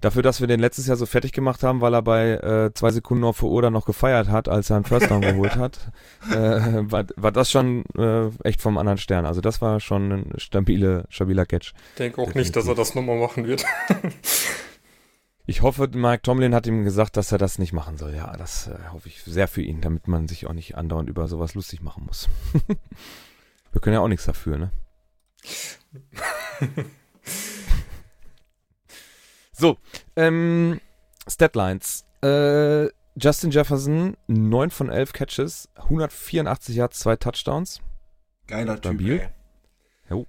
Dafür, dass wir den letztes Jahr so fertig gemacht haben, weil er bei äh, zwei Sekunden auf der Uhr dann noch gefeiert hat, als er einen First Down geholt hat, äh, war, war das schon äh, echt vom anderen Stern. Also das war schon ein stabile, stabiler Catch. Ich denke auch Definitiv. nicht, dass er das nochmal machen wird. ich hoffe, Mike Tomlin hat ihm gesagt, dass er das nicht machen soll. Ja, das äh, hoffe ich sehr für ihn, damit man sich auch nicht andauernd über sowas lustig machen muss. wir können ja auch nichts dafür, ne? So, ähm, Statlines. Äh, Justin Jefferson, 9 von 11 Catches, 184 Yards, 2 Touchdowns. Geiler Typ, ey. Jo.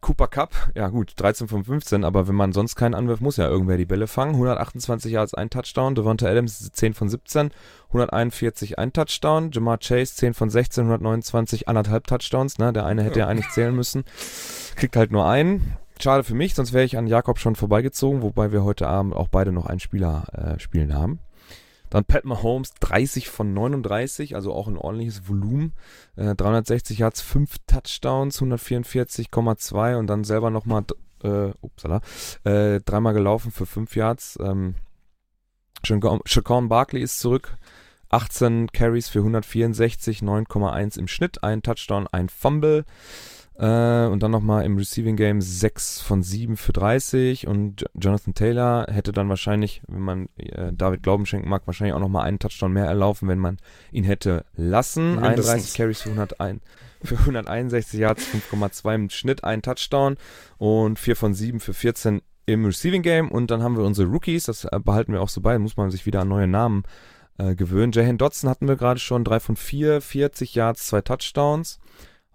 Cooper Cup, ja gut, 13 von 15, aber wenn man sonst keinen anwirft, muss ja irgendwer die Bälle fangen. 128 Yards, ein Touchdown. Devonta Adams 10 von 17, 141 ein Touchdown. Jamar Chase 10 von 16, 129, anderthalb Touchdowns. Ne? Der eine hätte ja eigentlich zählen müssen. Kriegt halt nur einen. Schade für mich, sonst wäre ich an Jakob schon vorbeigezogen, wobei wir heute Abend auch beide noch einen Spieler äh, spielen haben. Dann Pat Mahomes 30 von 39, also auch ein ordentliches Volumen. Äh, 360 Yards, 5 Touchdowns, 144,2 und dann selber nochmal, äh, upsala, äh, dreimal gelaufen für 5 Yards. Ähm, Shaquan Barkley ist zurück. 18 Carries für 164, 9,1 im Schnitt, ein Touchdown, ein Fumble. Äh, und dann nochmal im Receiving Game 6 von 7 für 30 und Jonathan Taylor hätte dann wahrscheinlich, wenn man äh, David Glauben schenken mag, wahrscheinlich auch nochmal einen Touchdown mehr erlaufen, wenn man ihn hätte lassen. Mindestens. 31 Carries für 101 für 161 Yards, 5,2 im Schnitt, ein Touchdown und 4 von 7 für 14 im Receiving Game. Und dann haben wir unsere Rookies, das äh, behalten wir auch so bei, muss man sich wieder an neue Namen äh, gewöhnen. Jahan Dotson hatten wir gerade schon, 3 von 4, 40 Yards, 2 Touchdowns.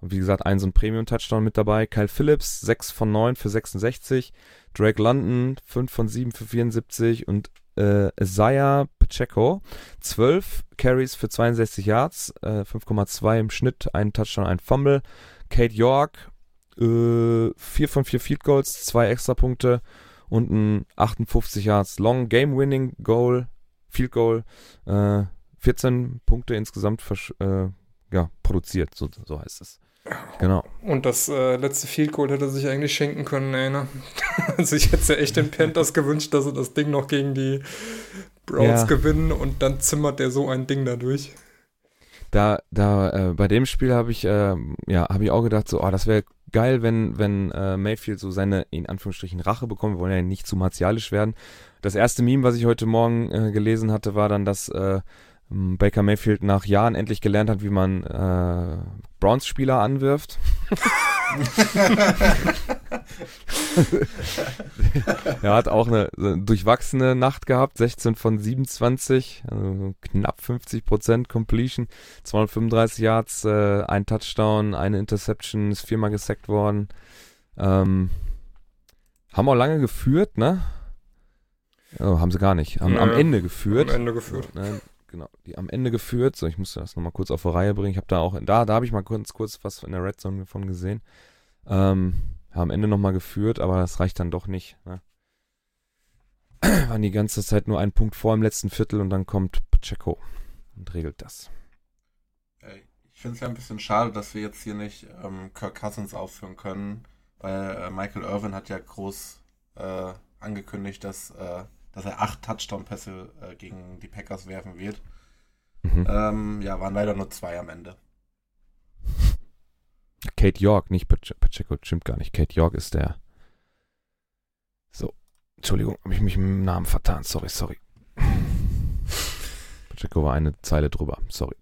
Und wie gesagt, ein so ein Premium-Touchdown mit dabei. Kyle Phillips, 6 von 9 für 66. Drake London, 5 von 7 für 74. Und äh, Isaiah Pacheco, 12 Carries für 62 Yards, äh, 5,2 im Schnitt, ein Touchdown, ein Fumble. Kate York, äh, 4 von 4 Field Goals, 2 Extrapunkte und ein 58 Yards Long Game Winning Goal, Field Goal, äh, 14 Punkte insgesamt äh, ja, produziert, so, so heißt es. Genau. Und das äh, letzte Field Goal hätte er sich eigentlich schenken können, ey, ne? also ich hätte ja echt den Panthers gewünscht, dass sie das Ding noch gegen die Browns ja. gewinnen und dann zimmert der so ein Ding dadurch. Da, da, äh, bei dem Spiel habe ich, äh, ja, habe ich auch gedacht, so, oh, das wäre geil, wenn, wenn äh, Mayfield so seine, in Anführungsstrichen, Rache bekommt. Wir wollen ja nicht zu martialisch werden. Das erste Meme, was ich heute Morgen äh, gelesen hatte, war dann, dass äh, Baker Mayfield nach Jahren endlich gelernt hat, wie man äh, Browns-Spieler anwirft. er hat auch eine, eine, durchwachsene Nacht gehabt, 16 von 27, also knapp 50 Prozent Completion, 235 Yards, äh, ein Touchdown, eine Interception, ist viermal gesackt worden. Ähm, haben auch lange geführt, ne? Oh, haben sie gar nicht. Haben ja, am Ende geführt. Am Ende geführt. Genau, die am Ende geführt. So, ich musste das nochmal kurz auf die Reihe bringen. Ich habe da auch, da, da habe ich mal kurz, kurz was in der Red Zone davon gesehen. Ähm, am Ende nochmal geführt, aber das reicht dann doch nicht. Ne? Waren die ganze Zeit nur ein Punkt vor im letzten Viertel und dann kommt Pacheco und regelt das. Ich finde es ja ein bisschen schade, dass wir jetzt hier nicht ähm, Kirk Cousins aufführen können, weil äh, Michael Irvin hat ja groß äh, angekündigt, dass äh, dass er acht Touchdown-Pässe äh, gegen die Packers werfen wird. Mhm. Ähm, ja, waren leider nur zwei am Ende. Kate York, nicht Pacheco, stimmt gar nicht. Kate York ist der. So, Entschuldigung, habe ich mich im Namen vertan. Sorry, sorry. Pacheco war eine Zeile drüber. Sorry.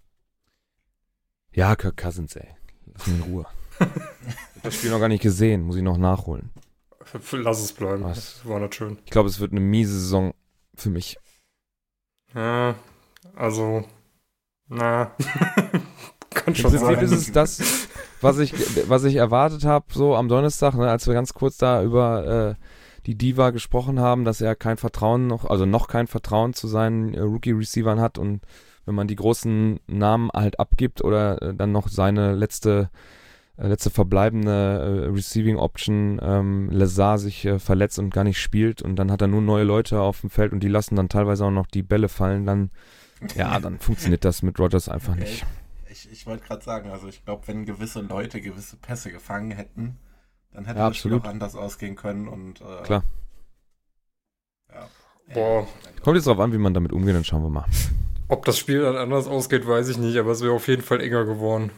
Ja, Kirk Cousins, ey. Lass mich in Ruhe. das Spiel noch gar nicht gesehen. Muss ich noch nachholen. Lass es bleiben. Was? Das war nicht schön. Ich glaube, es wird eine miese Saison für mich. Ja, also, na, kann schon sein. ist es das, was ich, was ich erwartet habe, so am Donnerstag, ne, als wir ganz kurz da über äh, die Diva gesprochen haben, dass er kein Vertrauen noch, also noch kein Vertrauen zu seinen äh, Rookie-Receivern hat und wenn man die großen Namen halt abgibt oder äh, dann noch seine letzte letzte verbleibende äh, Receiving Option ähm, Lazar sich äh, verletzt und gar nicht spielt und dann hat er nur neue Leute auf dem Feld und die lassen dann teilweise auch noch die Bälle fallen, dann ja, dann funktioniert das mit Rogers einfach Okay. nicht. Ich, ich wollte gerade sagen, also ich glaube, wenn gewisse Leute gewisse Pässe gefangen hätten, dann hätte Ja, das Spiel auch anders ausgehen können und äh, Klar. Ja. Boah. Kommt jetzt drauf an, wie man damit umgeht, dann schauen wir mal. Ob das Spiel dann anders ausgeht, weiß ich nicht, aber es wäre auf jeden Fall enger geworden.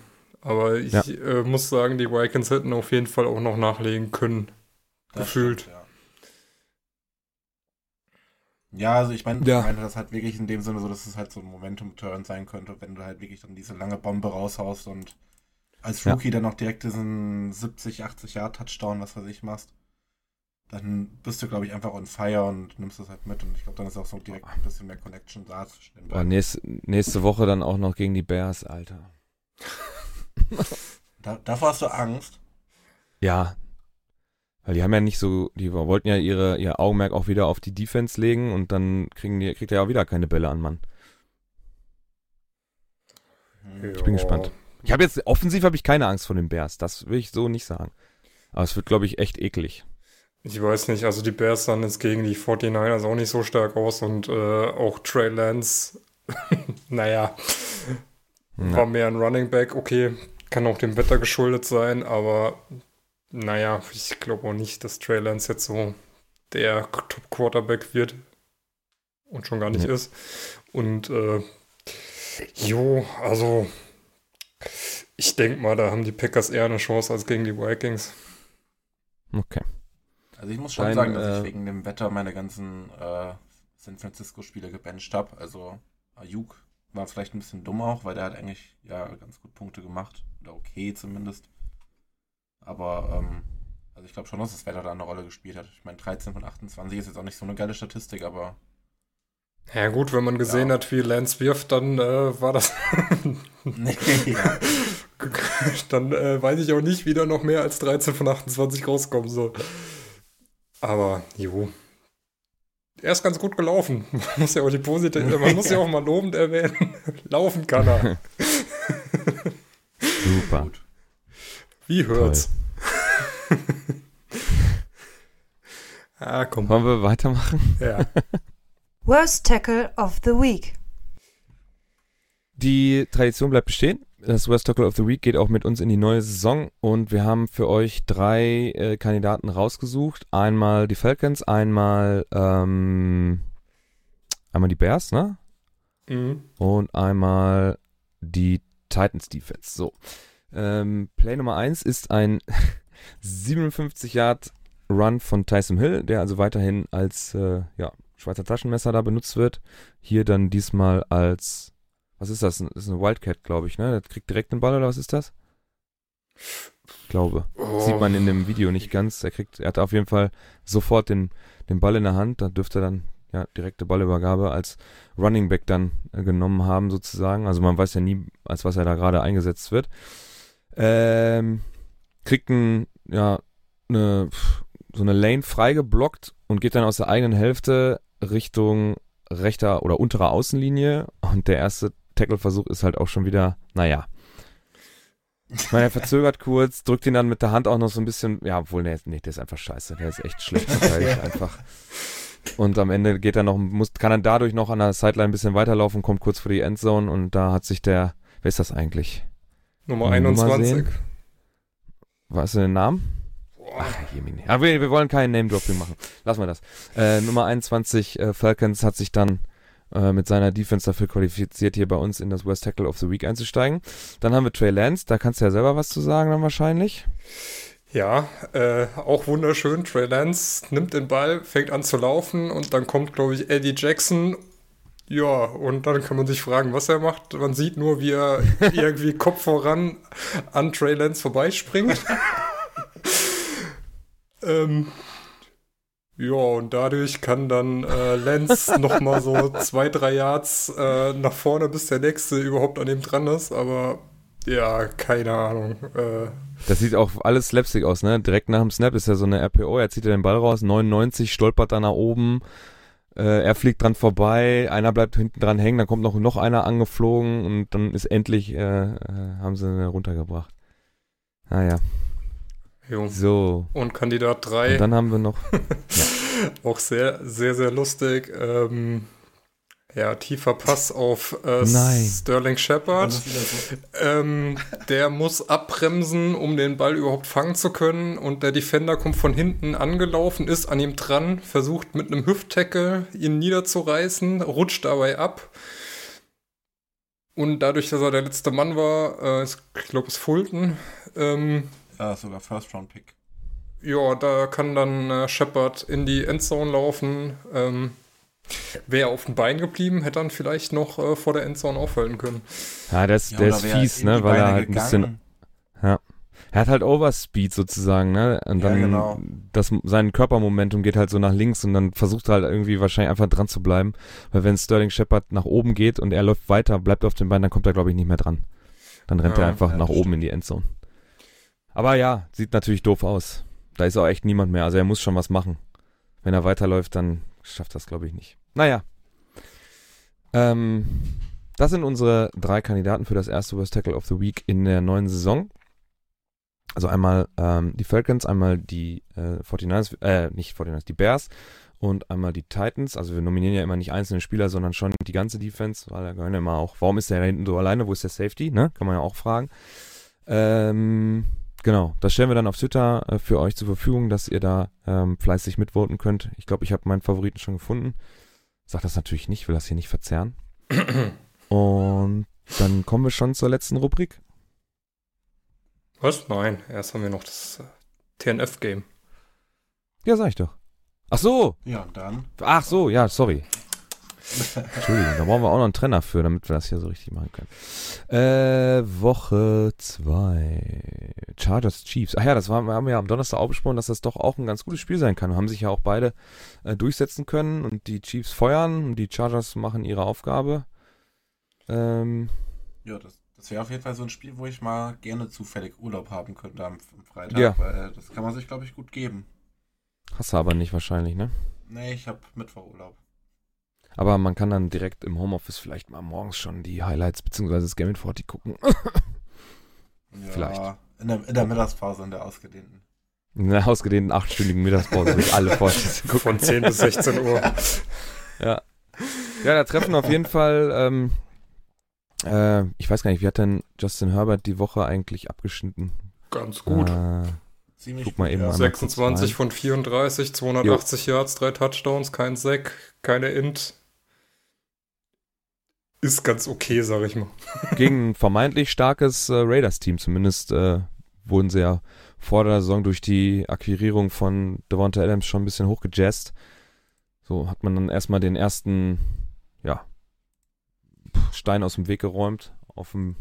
Aber ich Ja. äh, muss sagen, die Vikings hätten auf jeden Fall auch noch nachlegen können. Das gefühlt. Stimmt, ja. ja, also ich meine, Ja. ich meine das halt wirklich in dem Sinne so, dass es halt so ein Momentum-Turn sein könnte, wenn du halt wirklich dann diese lange Bombe raushaust und als Ja. Rookie dann noch direkt diesen 70, 80 Jahr Touchdown, was weiß ich, machst. Dann bist du, glaube ich, einfach on fire und nimmst das halt mit. Und ich glaube, dann ist auch so direkt ein bisschen mehr Connection da zwischen den Boah, beiden. nächste, nächste Woche dann auch noch gegen die Bears, Alter. Da, davor hast du Angst. Ja. Weil die haben ja nicht so, die wollten ja ihre, ihr Augenmerk auch wieder auf die Defense legen und dann kriegen die, kriegt er ja auch wieder keine Bälle an, Mann. Hm. Ich bin gespannt. Ich habe jetzt, offensiv habe ich keine Angst vor den Bears, das will ich so nicht sagen. Aber es wird, glaube ich, echt eklig. Ich weiß nicht, also die Bears sahen jetzt gegen die 49ers auch nicht so stark aus und äh, auch Trey Lance, naja, war Ja. mehr ein Running Back. Okay, kann auch dem Wetter geschuldet sein, aber naja, ich glaube auch nicht, dass Trey Lance jetzt so der Top-Quarterback wird und schon gar nicht Nee. ist. Und äh, jo, also ich denke mal, da haben die Packers eher eine Chance als gegen die Vikings. Okay. Also ich muss schon Dein, sagen, dass äh, ich wegen dem Wetter meine ganzen äh, San Francisco-Spiele gebencht habe. Also Ayuk war vielleicht ein bisschen dumm auch, weil der hat eigentlich ja ganz gut Punkte gemacht. Oder okay zumindest. Aber ähm, also ich glaube schon, dass das Wetter da eine Rolle gespielt hat. Ich meine, 13 von 28 ist jetzt auch nicht so eine geile Statistik, aber Ja gut, wenn man gesehen Ja. hat, wie Lance wirft, dann äh, war das. nee, ja. dann äh, weiß ich auch nicht, wie da noch mehr als 13 von 28 rauskommen soll. Aber jo. Er ist ganz gut gelaufen. Man muss ja auch die positive, man muss ja auch mal lobend erwähnen. Laufen kann er. Super. Wie hört's? ah, komm. Wollen wir weitermachen? Ja. Worst Tackle of the Week. Die Tradition bleibt bestehen. Das West Tackle of the Week geht auch mit uns in die neue Saison und wir haben für euch drei äh, Kandidaten rausgesucht. Einmal die Falcons, einmal ähm, einmal die Bears, ne? Mhm. Und einmal die Titans Defense. So. Ähm, Play Nummer 1 ist ein 57 Yard Run von Tyson Hill, der also weiterhin als äh, ja, Schweizer Taschenmesser da benutzt wird. Hier dann diesmal als was ist das? Das ist eine Wildcat, glaube ich, ne? Der kriegt direkt den Ball oder was ist das? Ich glaube. Oh. Sieht man in dem Video nicht ganz. Er kriegt, er hat auf jeden Fall sofort den, den Ball in der Hand. Da dürfte er dann ja direkte Ballübergabe als Running Back dann äh, genommen haben sozusagen. Also man weiß ja nie, als was er da gerade eingesetzt wird. Ähm, kriegt ein, ja, eine, so eine Lane freigeblockt und geht dann aus der eigenen Hälfte Richtung rechter oder unterer Außenlinie. Und der erste Tackle-Versuch ist halt auch schon wieder, naja. Ich meine, er verzögert kurz, drückt ihn dann mit der Hand auch noch so ein bisschen, ja, obwohl, nee, nee der ist einfach scheiße, der ist echt schlecht verteidigt einfach. Und am Ende geht er noch, muss, kann er dadurch noch an der Sideline ein bisschen weiterlaufen, kommt kurz vor die Endzone und da hat sich der, wer ist das eigentlich? Nummer Nummer 21. sehen. Weißt du den Namen? Ach, Jemini. Aber wir, wir wollen kein Name-Dropping machen. Lassen wir das. Äh, Nummer 21 äh, Falcons hat sich dann äh, mit seiner Defense dafür qualifiziert, hier bei uns in das West Tackle of the Week einzusteigen. Dann haben wir Trey Lance, da kannst du ja selber was zu sagen dann wahrscheinlich. Ja, äh, auch wunderschön. Trey Lance nimmt den Ball, fängt an zu laufen und dann kommt, glaube ich, Eddie Jackson. Ja, und dann kann man sich fragen, was er macht. Man sieht nur, wie er irgendwie Kopf voran an Trey Lance vorbeispringt. ähm, ja, und dadurch kann dann äh, Lance nochmal so zwei, drei Yards äh, nach vorne, bis der nächste überhaupt an ihm dran ist. Aber Ja, keine Ahnung. Äh, Das sieht auch alles slapstick aus, ne? Direkt nach dem Snap ist ja so eine RPO, er zieht ja den Ball raus, 99, stolpert da nach oben, äh, er fliegt dran vorbei, einer bleibt hinten dran hängen, dann kommt noch, noch einer angeflogen und dann ist endlich, äh, äh, haben sie ihn runtergebracht. Naja, jo. so. Und Kandidat Und 3, dann haben wir noch, auch sehr, sehr, sehr lustig. Ähm, ja, tiefer Pass auf äh, Nein. Sterling Shepard. so, Ähm, der muss abbremsen, um den Ball überhaupt fangen zu können. Und der Defender kommt von hinten angelaufen, ist an ihm dran, versucht mit einem Hüfttackle ihn niederzureißen, rutscht dabei ab. Und dadurch, dass er der letzte Mann war, äh, ist- ich glaube, es Fulton, ähm, ja, sogar First Round Pick. ja, da kann dann äh, Shepard in die Endzone laufen. Ähm, Wäre er auf dem Bein geblieben, hätte dann vielleicht noch äh, vor der Endzone aufhalten können. ja, der ist, Ja, der ist fies, ne? Weil er halt ein bisschen, gegangen. er hat halt Overspeed sozusagen, ne? Und Ja, dann, genau. das, sein Körpermomentum geht halt so nach links und dann versucht er halt irgendwie wahrscheinlich einfach dran zu bleiben. Weil wenn Sterling Shepard nach oben geht und er läuft weiter, bleibt auf dem Bein, dann kommt er, glaube ich, nicht mehr dran. Dann rennt Ja, er einfach ja, nach das oben in die Endzone. Aber ja, sieht natürlich doof aus. Da ist auch echt niemand mehr. Also er muss schon was machen. Wenn er weiterläuft, dann schafft das, glaube ich, nicht. Naja. Ähm, das sind unsere drei Kandidaten für das erste Worst Tackle of the Week in der neuen Saison. Also einmal ähm, die Falcons, einmal die äh, 49ers, äh, nicht 49ers, die Bears und einmal die Titans. Also wir nominieren ja immer nicht einzelne Spieler, sondern schon die ganze Defense, weil da gehören ja immer auch, warum ist der da hinten so alleine, wo ist der Safety, ne? Kann man ja auch fragen. Ähm, genau, das stellen wir dann auf Twitter äh, für euch zur Verfügung, dass ihr da ähm, fleißig mitvoten könnt. Ich glaube, ich habe meinen Favoriten schon gefunden. Sag das natürlich nicht, will das hier nicht verzerren. Und dann kommen wir schon zur letzten Rubrik. Was? Nein, erst haben wir noch das äh, TNF-Game. Ja, sag ich doch. Ach so, Ja, dann. ach so, ja, sorry. Entschuldigung, da brauchen wir auch noch einen Trenner für, damit wir das hier so richtig machen können. Äh, Woche 2. Chargers Chiefs. Ach ja, das war, wir haben ja am Donnerstag auch besprochen, dass das doch auch ein ganz gutes Spiel sein kann. Haben sich ja auch beide äh, durchsetzen können und die Chiefs feuern und die Chargers machen ihre Aufgabe. Ähm, Ja, das, das wäre auf jeden Fall so ein Spiel, wo ich mal gerne zufällig Urlaub haben könnte am, am Freitag. Ja. Weil das kann man sich, glaube ich, gut geben. hast du aber nicht wahrscheinlich, ne? Nee, ich habe Mittwochurlaub. Aber man kann dann direkt im Homeoffice vielleicht mal morgens schon die Highlights bzw. das Game 40 gucken. Ja, Vielleicht. In der, in der Mittagspause, in der ausgedehnten. In einer ausgedehnten achtstündigen Mittagspause durch alle 40 gucken. Von 10 bis 16 Uhr. Ja. Ja, da treffen auf jeden Fall, ähm, äh, ich weiß gar nicht, wie hat denn Justin Herbert die Woche eigentlich abgeschnitten? Ganz gut. Äh, Ziemlich Guck mal eben ja. an. 26 von 34, 280 Yards, drei Touchdowns, kein Sack, keine Int. Ist ganz okay, sag ich mal. gegen ein vermeintlich starkes äh, Raiders-Team. Zumindest äh, wurden sie ja vor der Saison durch die Akquirierung von Devonta Adams schon ein bisschen hochgejazzt. So hat man dann erstmal den ersten, ja, Stein aus dem Weg geräumt, auf dem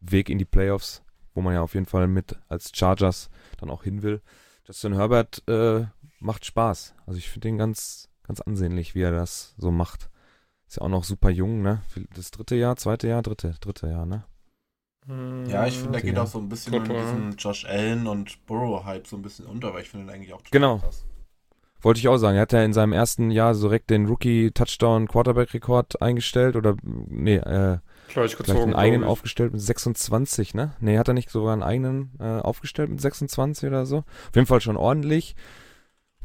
Weg in die Playoffs, wo man ja auf jeden Fall mit als Chargers dann auch hin will. Justin Herbert äh, macht Spaß. Also ich finde den ganz, ganz ansehnlich, wie er das so macht. Ist ja auch noch super jung, ne? Das dritte Jahr, zweite Jahr, dritte, dritte Jahr, ne? Ja, ich finde, der geht Ja. auch so ein bisschen ja. diesem Josh Allen und Burrow-Hype so ein bisschen unter, weil ich finde den eigentlich auch Genau. krass. Wollte ich auch sagen. Er hat ja in seinem ersten Jahr so direkt den Rookie-Touchdown-Quarterback-Rekord eingestellt oder, nee, äh, Gleich vielleicht gezogen. einen eigenen ich. aufgestellt mit 26, ne? Nee, hat er nicht sogar einen eigenen äh, aufgestellt mit 26 oder so? Auf jeden Fall schon ordentlich.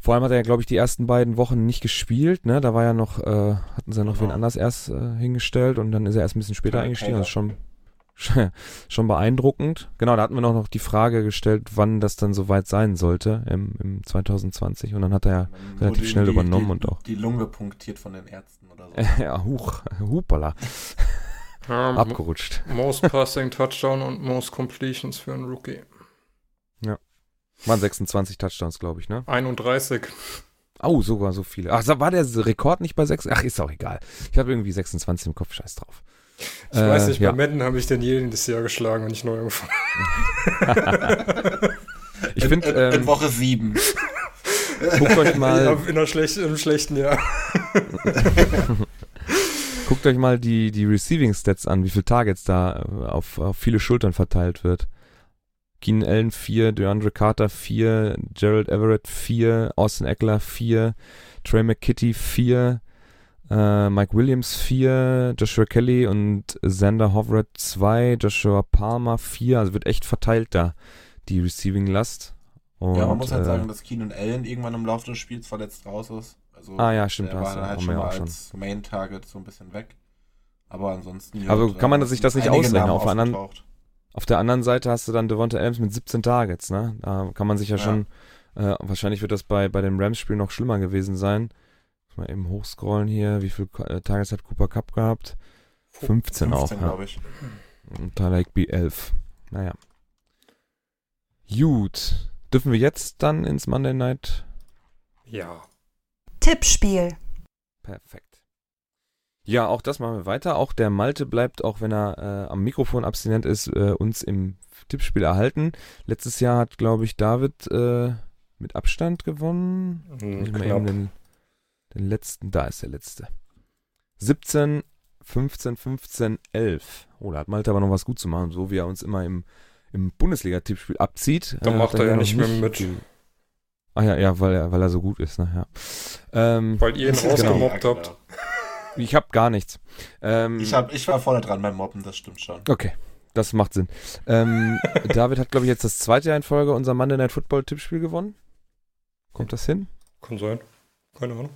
Vor allem hat er ja, glaube ich, die ersten beiden Wochen nicht gespielt, ne? Da war ja noch, äh, hatten sie ja noch Genau. wen anders erst äh, hingestellt und dann ist er erst ein bisschen später Kyle eingestiegen. Das ist schon, schon beeindruckend. Genau, da hatten wir noch, noch die Frage gestellt, wann das dann soweit sein sollte im, im 2020 und dann hat er ja Dann relativ schnell die, übernommen die, und auch. Die Lunge punktiert von den Ärzten oder so. ja, huch, hupala, Ja, abgerutscht. Most Passing Touchdown und Most Completions für einen Rookie. Waren 26 Touchdowns, glaube ich, ne? 31. Oh, sogar so viele. Ach, war der Rekord nicht bei 6? Ach, ist auch egal. Ich habe irgendwie 26 im Kopf, scheiß drauf. Ich weiß nicht, ja. bei Madden habe ich den jedes Jahr geschlagen, wenn ich neu angefangen Ich in, finde, in, in ähm, Woche 7. guckt euch ja, mal, in einer schlecht, Im schlechten Jahr. guckt Guckt euch mal die, die Receiving Stats an, wie viele Targets da äh, auf, auf viele Schultern verteilt wird. Keenan Allen 4, DeAndre Carter 4, Gerald Everett 4, Austin Eckler 4, Trey McKitty 4, äh, Mike Williams 4, Joshua Kelly und Xander Hovred 2, Joshua Palmer 4. Also wird echt verteilt da, die Receiving Last. Und, ja, man muss halt äh, sagen, dass Keenan Allen irgendwann im Laufe des Spiels verletzt raus ist. Also Ah ja, stimmt, der war dann halt schon mal als Main-Target so ein bisschen weg. Aber ansonsten. Aber ja, kann man sich das nicht ausrechnen? Auf der anderen-. Auf der anderen Seite hast du dann Devonta Adams mit 17 Targets, ne? Da kann man sich ja, Ja. schon, äh, wahrscheinlich wird das bei, bei dem Rams-Spiel noch schlimmer gewesen sein. Muss mal eben hochscrollen hier. Wie viel äh, Targets hat Cooper Cup gehabt? 15, auch. 15, Ja. glaube ich. Und Tyler Higby 11. Naja. Gut. Dürfen wir jetzt dann ins Monday Night? Ja. Tippspiel. Perfekt. Ja, auch das machen wir weiter. Auch der Malte bleibt, auch wenn er äh, am Mikrofon abstinent ist, äh, uns im Tippspiel erhalten. Letztes Jahr hat, glaube ich, David äh, mit Abstand gewonnen. Hm, Ich mal eben Knapp. den, den letzten, da ist der letzte. 17, 15, 15, 11. Oh, da hat Malte aber noch was gut zu machen, so wie er uns immer im, im Bundesliga-Tippspiel abzieht. Da äh, macht er ja nicht mehr mit. Ah ja, ja, weil er, weil er so gut ist, ne, ja. Ähm, Weil ihr ihn Genau. rausgemobbt Ja, habt. Ich habe gar nichts. Ähm, Ich, hab, ich war vorne dran beim Mobben, das stimmt schon. Okay, das macht Sinn. Ähm, David hat, glaube ich, jetzt das zweite Jahr in Folge unser Monday Night Football Tippspiel gewonnen. Kommt das hin? Kann sein. Keine Ahnung.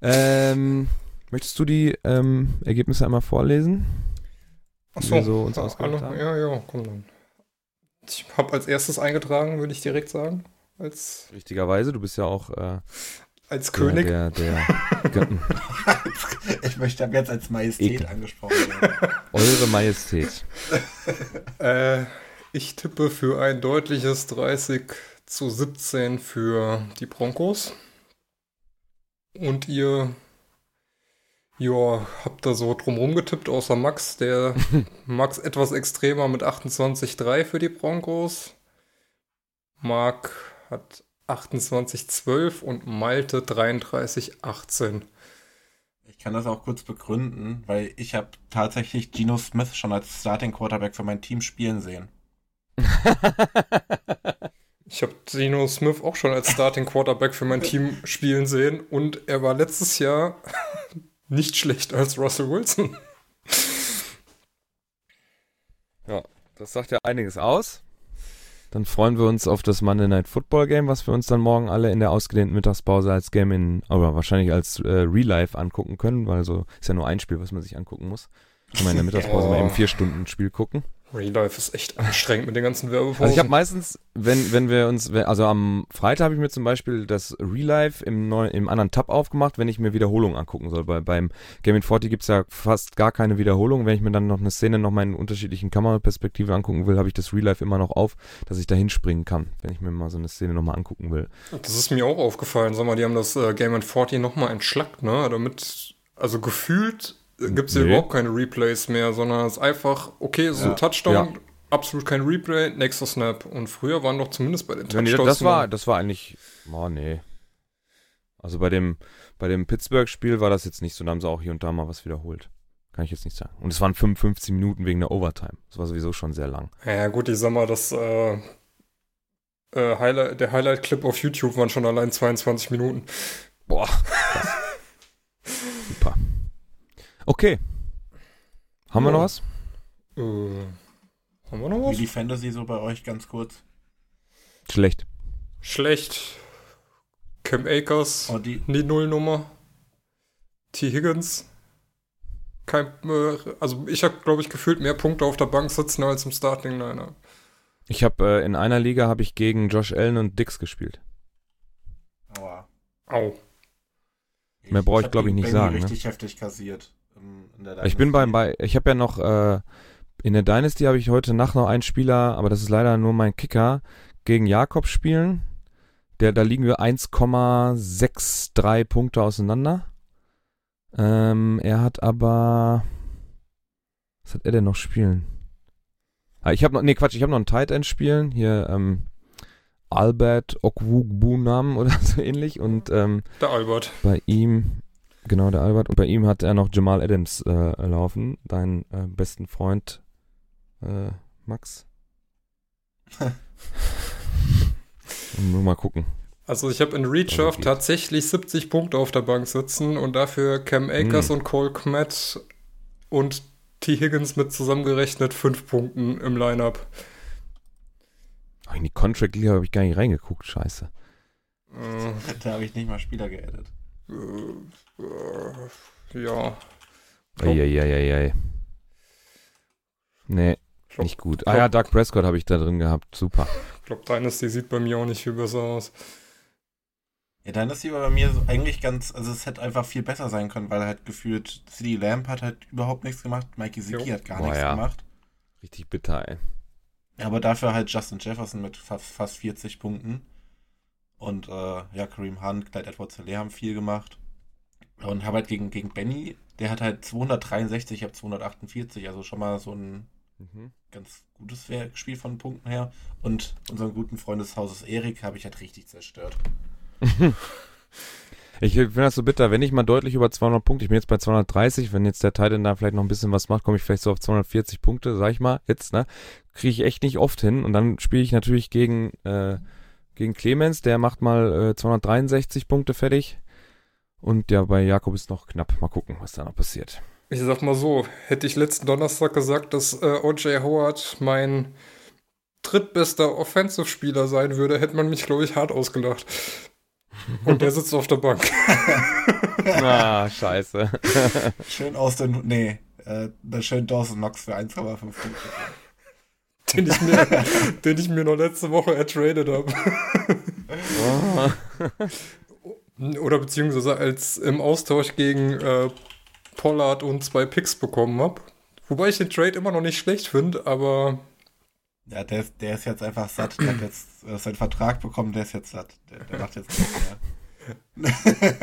Ähm, möchtest du die ähm, Ergebnisse einmal vorlesen? Achso. so uns ja, alle- haben? ja, ja, komm dann. Ich habe als erstes eingetragen, würde ich direkt sagen. Als, Richtigerweise, du bist ja auch äh, als König. der, der, der ich möchte ab jetzt als Majestät Ekel. angesprochen werden. Eure Majestät. Äh, ich tippe für ein deutliches 30 zu 17 für die Broncos. Und ihr, ja, habt da so drumrum getippt, außer Max. Der Max etwas extremer mit 28-3 für die Broncos. Marc hat 28-12 und Malte 33-18. Ich kann das auch kurz begründen, weil ich habe tatsächlich Geno Smith schon als Starting Quarterback für mein Team spielen sehen. Ich habe Geno Smith auch schon als Starting Quarterback für mein Team spielen sehen und er war letztes Jahr nicht schlecht als Russell Wilson. Das sagt ja einiges aus. Dann freuen wir uns auf das Monday Night Football Game, was wir uns dann morgen alle in der ausgedehnten Mittagspause als Game in, oder wahrscheinlich als äh, Real Life angucken können, weil so ist ja nur ein Spiel, was man sich angucken muss. Kann man in der Mittagspause Ja. mal eben vier Stunden Spiel gucken. Real Life ist echt anstrengend mit den ganzen Werbepausen. Also ich habe meistens, wenn, wenn wir uns, also am Freitag habe ich mir zum Beispiel das Real Life im, neuen, im anderen Tab aufgemacht, wenn ich mir Wiederholungen angucken soll. Bei, beim Game 40 gibt's ja fast gar keine Wiederholung. Wenn ich mir dann noch eine Szene noch mal in unterschiedlichen Kameraperspektiven angucken will, habe ich das Real Life immer noch auf, dass ich da hinspringen kann, wenn ich mir mal so eine Szene nochmal angucken will. das ist mir auch aufgefallen. Sag mal, die haben das äh, Game 40 nochmal entschlackt, ne? Damit, also gefühlt gibt es hier Nee. überhaupt keine Replays mehr, sondern es ist einfach, okay, so Ja. ein Touchdown, Ja. absolut kein Replay, nächster Snap. Und früher waren doch zumindest bei den Ja, nee, Touchdowns das war, das war eigentlich, oh nee. Also bei dem, bei dem Pittsburgh-Spiel war das jetzt nicht so, da haben sie auch hier und da mal was wiederholt. Kann ich jetzt nicht sagen. Und es waren 55 Minuten wegen der Overtime. Das war sowieso schon sehr lang. Ja, gut, ich sag mal, das äh, äh, Highlight, der Highlight-Clip auf YouTube waren schon allein 22 Minuten. Boah, krass. Super. Okay. Haben wir Ja. noch was? Äh, haben wir noch Wie was? die Fantasy so bei euch ganz kurz? Schlecht. Schlecht. Cam Akers, Oh, die, die Nullnummer. T. Higgins. Kein, äh, also ich habe, glaube ich, gefühlt mehr Punkte auf der Bank sitzen als im Starting Liner. Ich habe äh, in einer Liga habe ich gegen Josh Allen und Dix gespielt. aua. Au. Mehr brauche ich, hab glaub ich, nicht Benny sagen, ne? richtig heftig kassiert. In der Ich bin beim Dynasty. bei ich habe ja noch äh, in der Dynasty habe ich heute Nacht noch einen Spieler, aber das ist leider nur mein Kicker gegen Jakob spielen. Der da liegen wir 1,63 Punkte auseinander. Ähm, er hat aber was hat er denn noch spielen? Ah, ich habe noch nee Quatsch, ich habe noch einen Tight End spielen hier ähm, Albert Okwugbunam oder so ähnlich und ähm, Der Albert. bei ihm Genau, der Albert. Und bei ihm hat er noch Jamal Adams äh, laufen, deinen äh, besten Freund äh, Max. Und mal gucken. Also ich habe in Reach tatsächlich 70 Punkte auf der Bank sitzen und dafür Cam Akers Hm. und Cole Kmet und T. Higgins mit zusammengerechnet 5 Punkten im Lineup. Oh, in die Contract Liga habe ich gar nicht reingeguckt, scheiße. Äh, Da habe ich nicht mal Spieler geaddet. Äh, äh, ja, Glaub- Eieieiei. Nee, glaub- nicht gut. Ah ja, Doug Prescott habe ich da drin gehabt. Super. ich glaube, Dynasty sieht bei mir auch nicht viel besser aus. Ja, sie aber bei mir so eigentlich ganz, also es hätte einfach viel besser sein können, weil halt gefühlt CD Lamp hat halt überhaupt nichts gemacht, Mikey Zicki Jo. hat gar Boah, nichts ja. gemacht. Richtig bitter, ey. Aber dafür halt Justin Jefferson mit fast, fast 40 Punkten. Und äh, ja, Kareem Hunt, Clyde Edwards Hilaire haben viel gemacht. Und habe halt gegen, gegen Benny, der hat halt 263, ich habe 248, also schon mal so ein Mhm. ganz gutes Spiel von Punkten her. Und unseren guten Freund des Hauses Erik habe ich halt richtig zerstört. Ich finde das so bitter, wenn ich mal deutlich über 200 Punkte, ich bin jetzt bei 230, wenn jetzt der Titan da vielleicht noch ein bisschen was macht, komme ich vielleicht so auf 240 Punkte, sag ich mal, jetzt, ne, kriege ich echt nicht oft hin und dann spiele ich natürlich gegen, äh, gegen Clemens, der macht mal äh, 263 Punkte fertig und ja, bei Jakob ist noch knapp, mal gucken, was da noch passiert. Ich sag mal so, hätte ich letzten Donnerstag gesagt, dass äh, O.J. Howard mein drittbester Offensive-Spieler sein würde, hätte man mich, glaube ich, hart ausgelacht. Und der sitzt auf der Bank. ah, scheiße. Schön aus den. Nee, äh, schön Dawson Knox für 1,5 Punkte. den, ich mir, den ich mir noch letzte Woche ertradet habe. Oder beziehungsweise als im Austausch gegen äh, Pollard und zwei Picks bekommen habe. Wobei ich den Trade immer noch nicht schlecht finde, aber Ja, der, ist- der ist jetzt einfach satt. Der hat jetzt äh, seinen Vertrag bekommen, der ist jetzt satt. Der, der macht jetzt nichts mehr.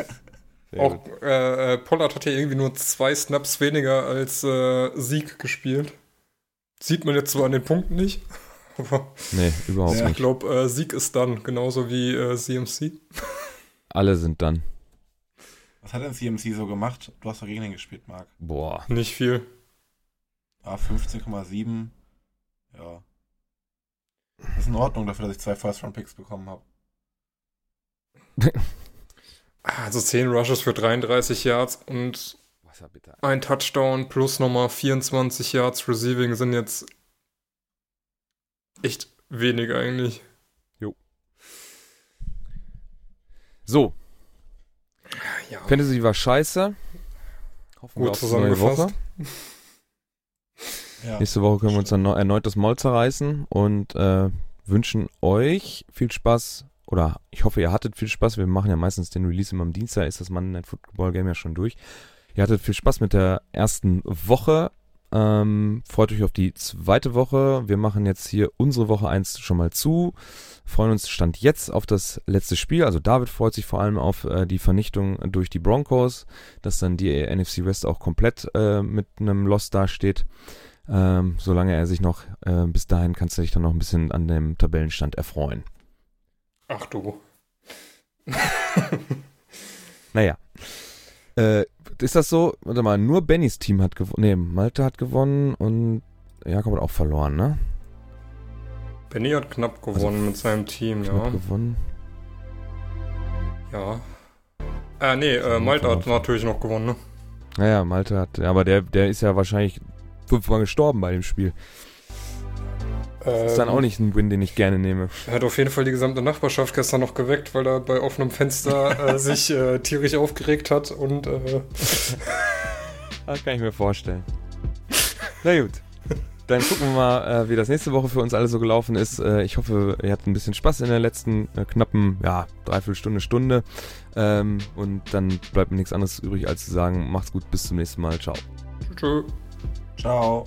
Auch äh, äh, Pollard hat ja irgendwie nur zwei Snaps weniger als äh, Sieg gespielt. Sieht man jetzt zwar an den Punkten nicht, aber Nee, überhaupt Ja. ich nicht. glaube, äh, Sieg ist dann, genauso wie äh, CMC. Alle sind dann. Was hat denn CMC so gemacht? Du hast doch gegen den gespielt, Marc. Boah. Nicht viel. Ah, 15,7. Ja. Das ist in Ordnung dafür, dass ich zwei First-Round-Picks bekommen habe. Also 10 Rushes für 33 Yards und Was ja bitter. ein Touchdown plus nochmal 24 Yards Receiving sind jetzt echt wenig eigentlich. So, Ja, Fantasy war scheiße. Hoffen Gut wir auf die neue Woche. zusammengefasst. Ja. Nächste Woche können wir uns dann erneut das Maul zerreißen und äh, wünschen euch viel Spaß. Oder ich hoffe, ihr hattet viel Spaß. Wir machen ja meistens den Release immer am Dienstag, ist das Monday Night Football Game ja schon durch. Ihr hattet viel Spaß mit der ersten Woche. Ähm, freut euch auf die zweite Woche. Wir machen jetzt hier unsere Woche eins schon mal zu. Freuen uns Stand jetzt auf das letzte Spiel. Also David freut sich vor allem auf äh, die Vernichtung durch die Broncos, dass dann die NFC West auch komplett äh, mit einem Loss dasteht. Ähm, solange er sich noch, äh, bis dahin kannst du dich dann noch ein bisschen an dem Tabellenstand erfreuen. Ach du. Naja. Äh, ist das so? Warte mal, nur Bennys Team hat gewonnen. Nee, Malte hat gewonnen und Jakob hat auch verloren, ne? Benny hat knapp gewonnen mit seinem Team, Knapp ja. gewonnen. Ja. Äh, nee, äh, Malte hat natürlich noch gewonnen, ne? Naja, Malte hat, aber der, der ist ja wahrscheinlich fünfmal gestorben bei dem Spiel. Das ist dann auch nicht ein Win, den ich gerne nehme. Er hat auf jeden Fall die gesamte Nachbarschaft gestern noch geweckt, weil er bei offenem Fenster äh, sich äh, tierisch aufgeregt hat und äh, Das kann ich mir vorstellen. Na gut. Dann gucken wir mal, äh, wie das nächste Woche für uns alle so gelaufen ist. Äh, ich hoffe, ihr hattet ein bisschen Spaß in der letzten äh, knappen, ja, dreiviertel Stunde, Stunde. Ähm, und dann bleibt mir nichts anderes übrig, als zu sagen, macht's gut, bis zum nächsten Mal. Ciao. tschö. Ciao.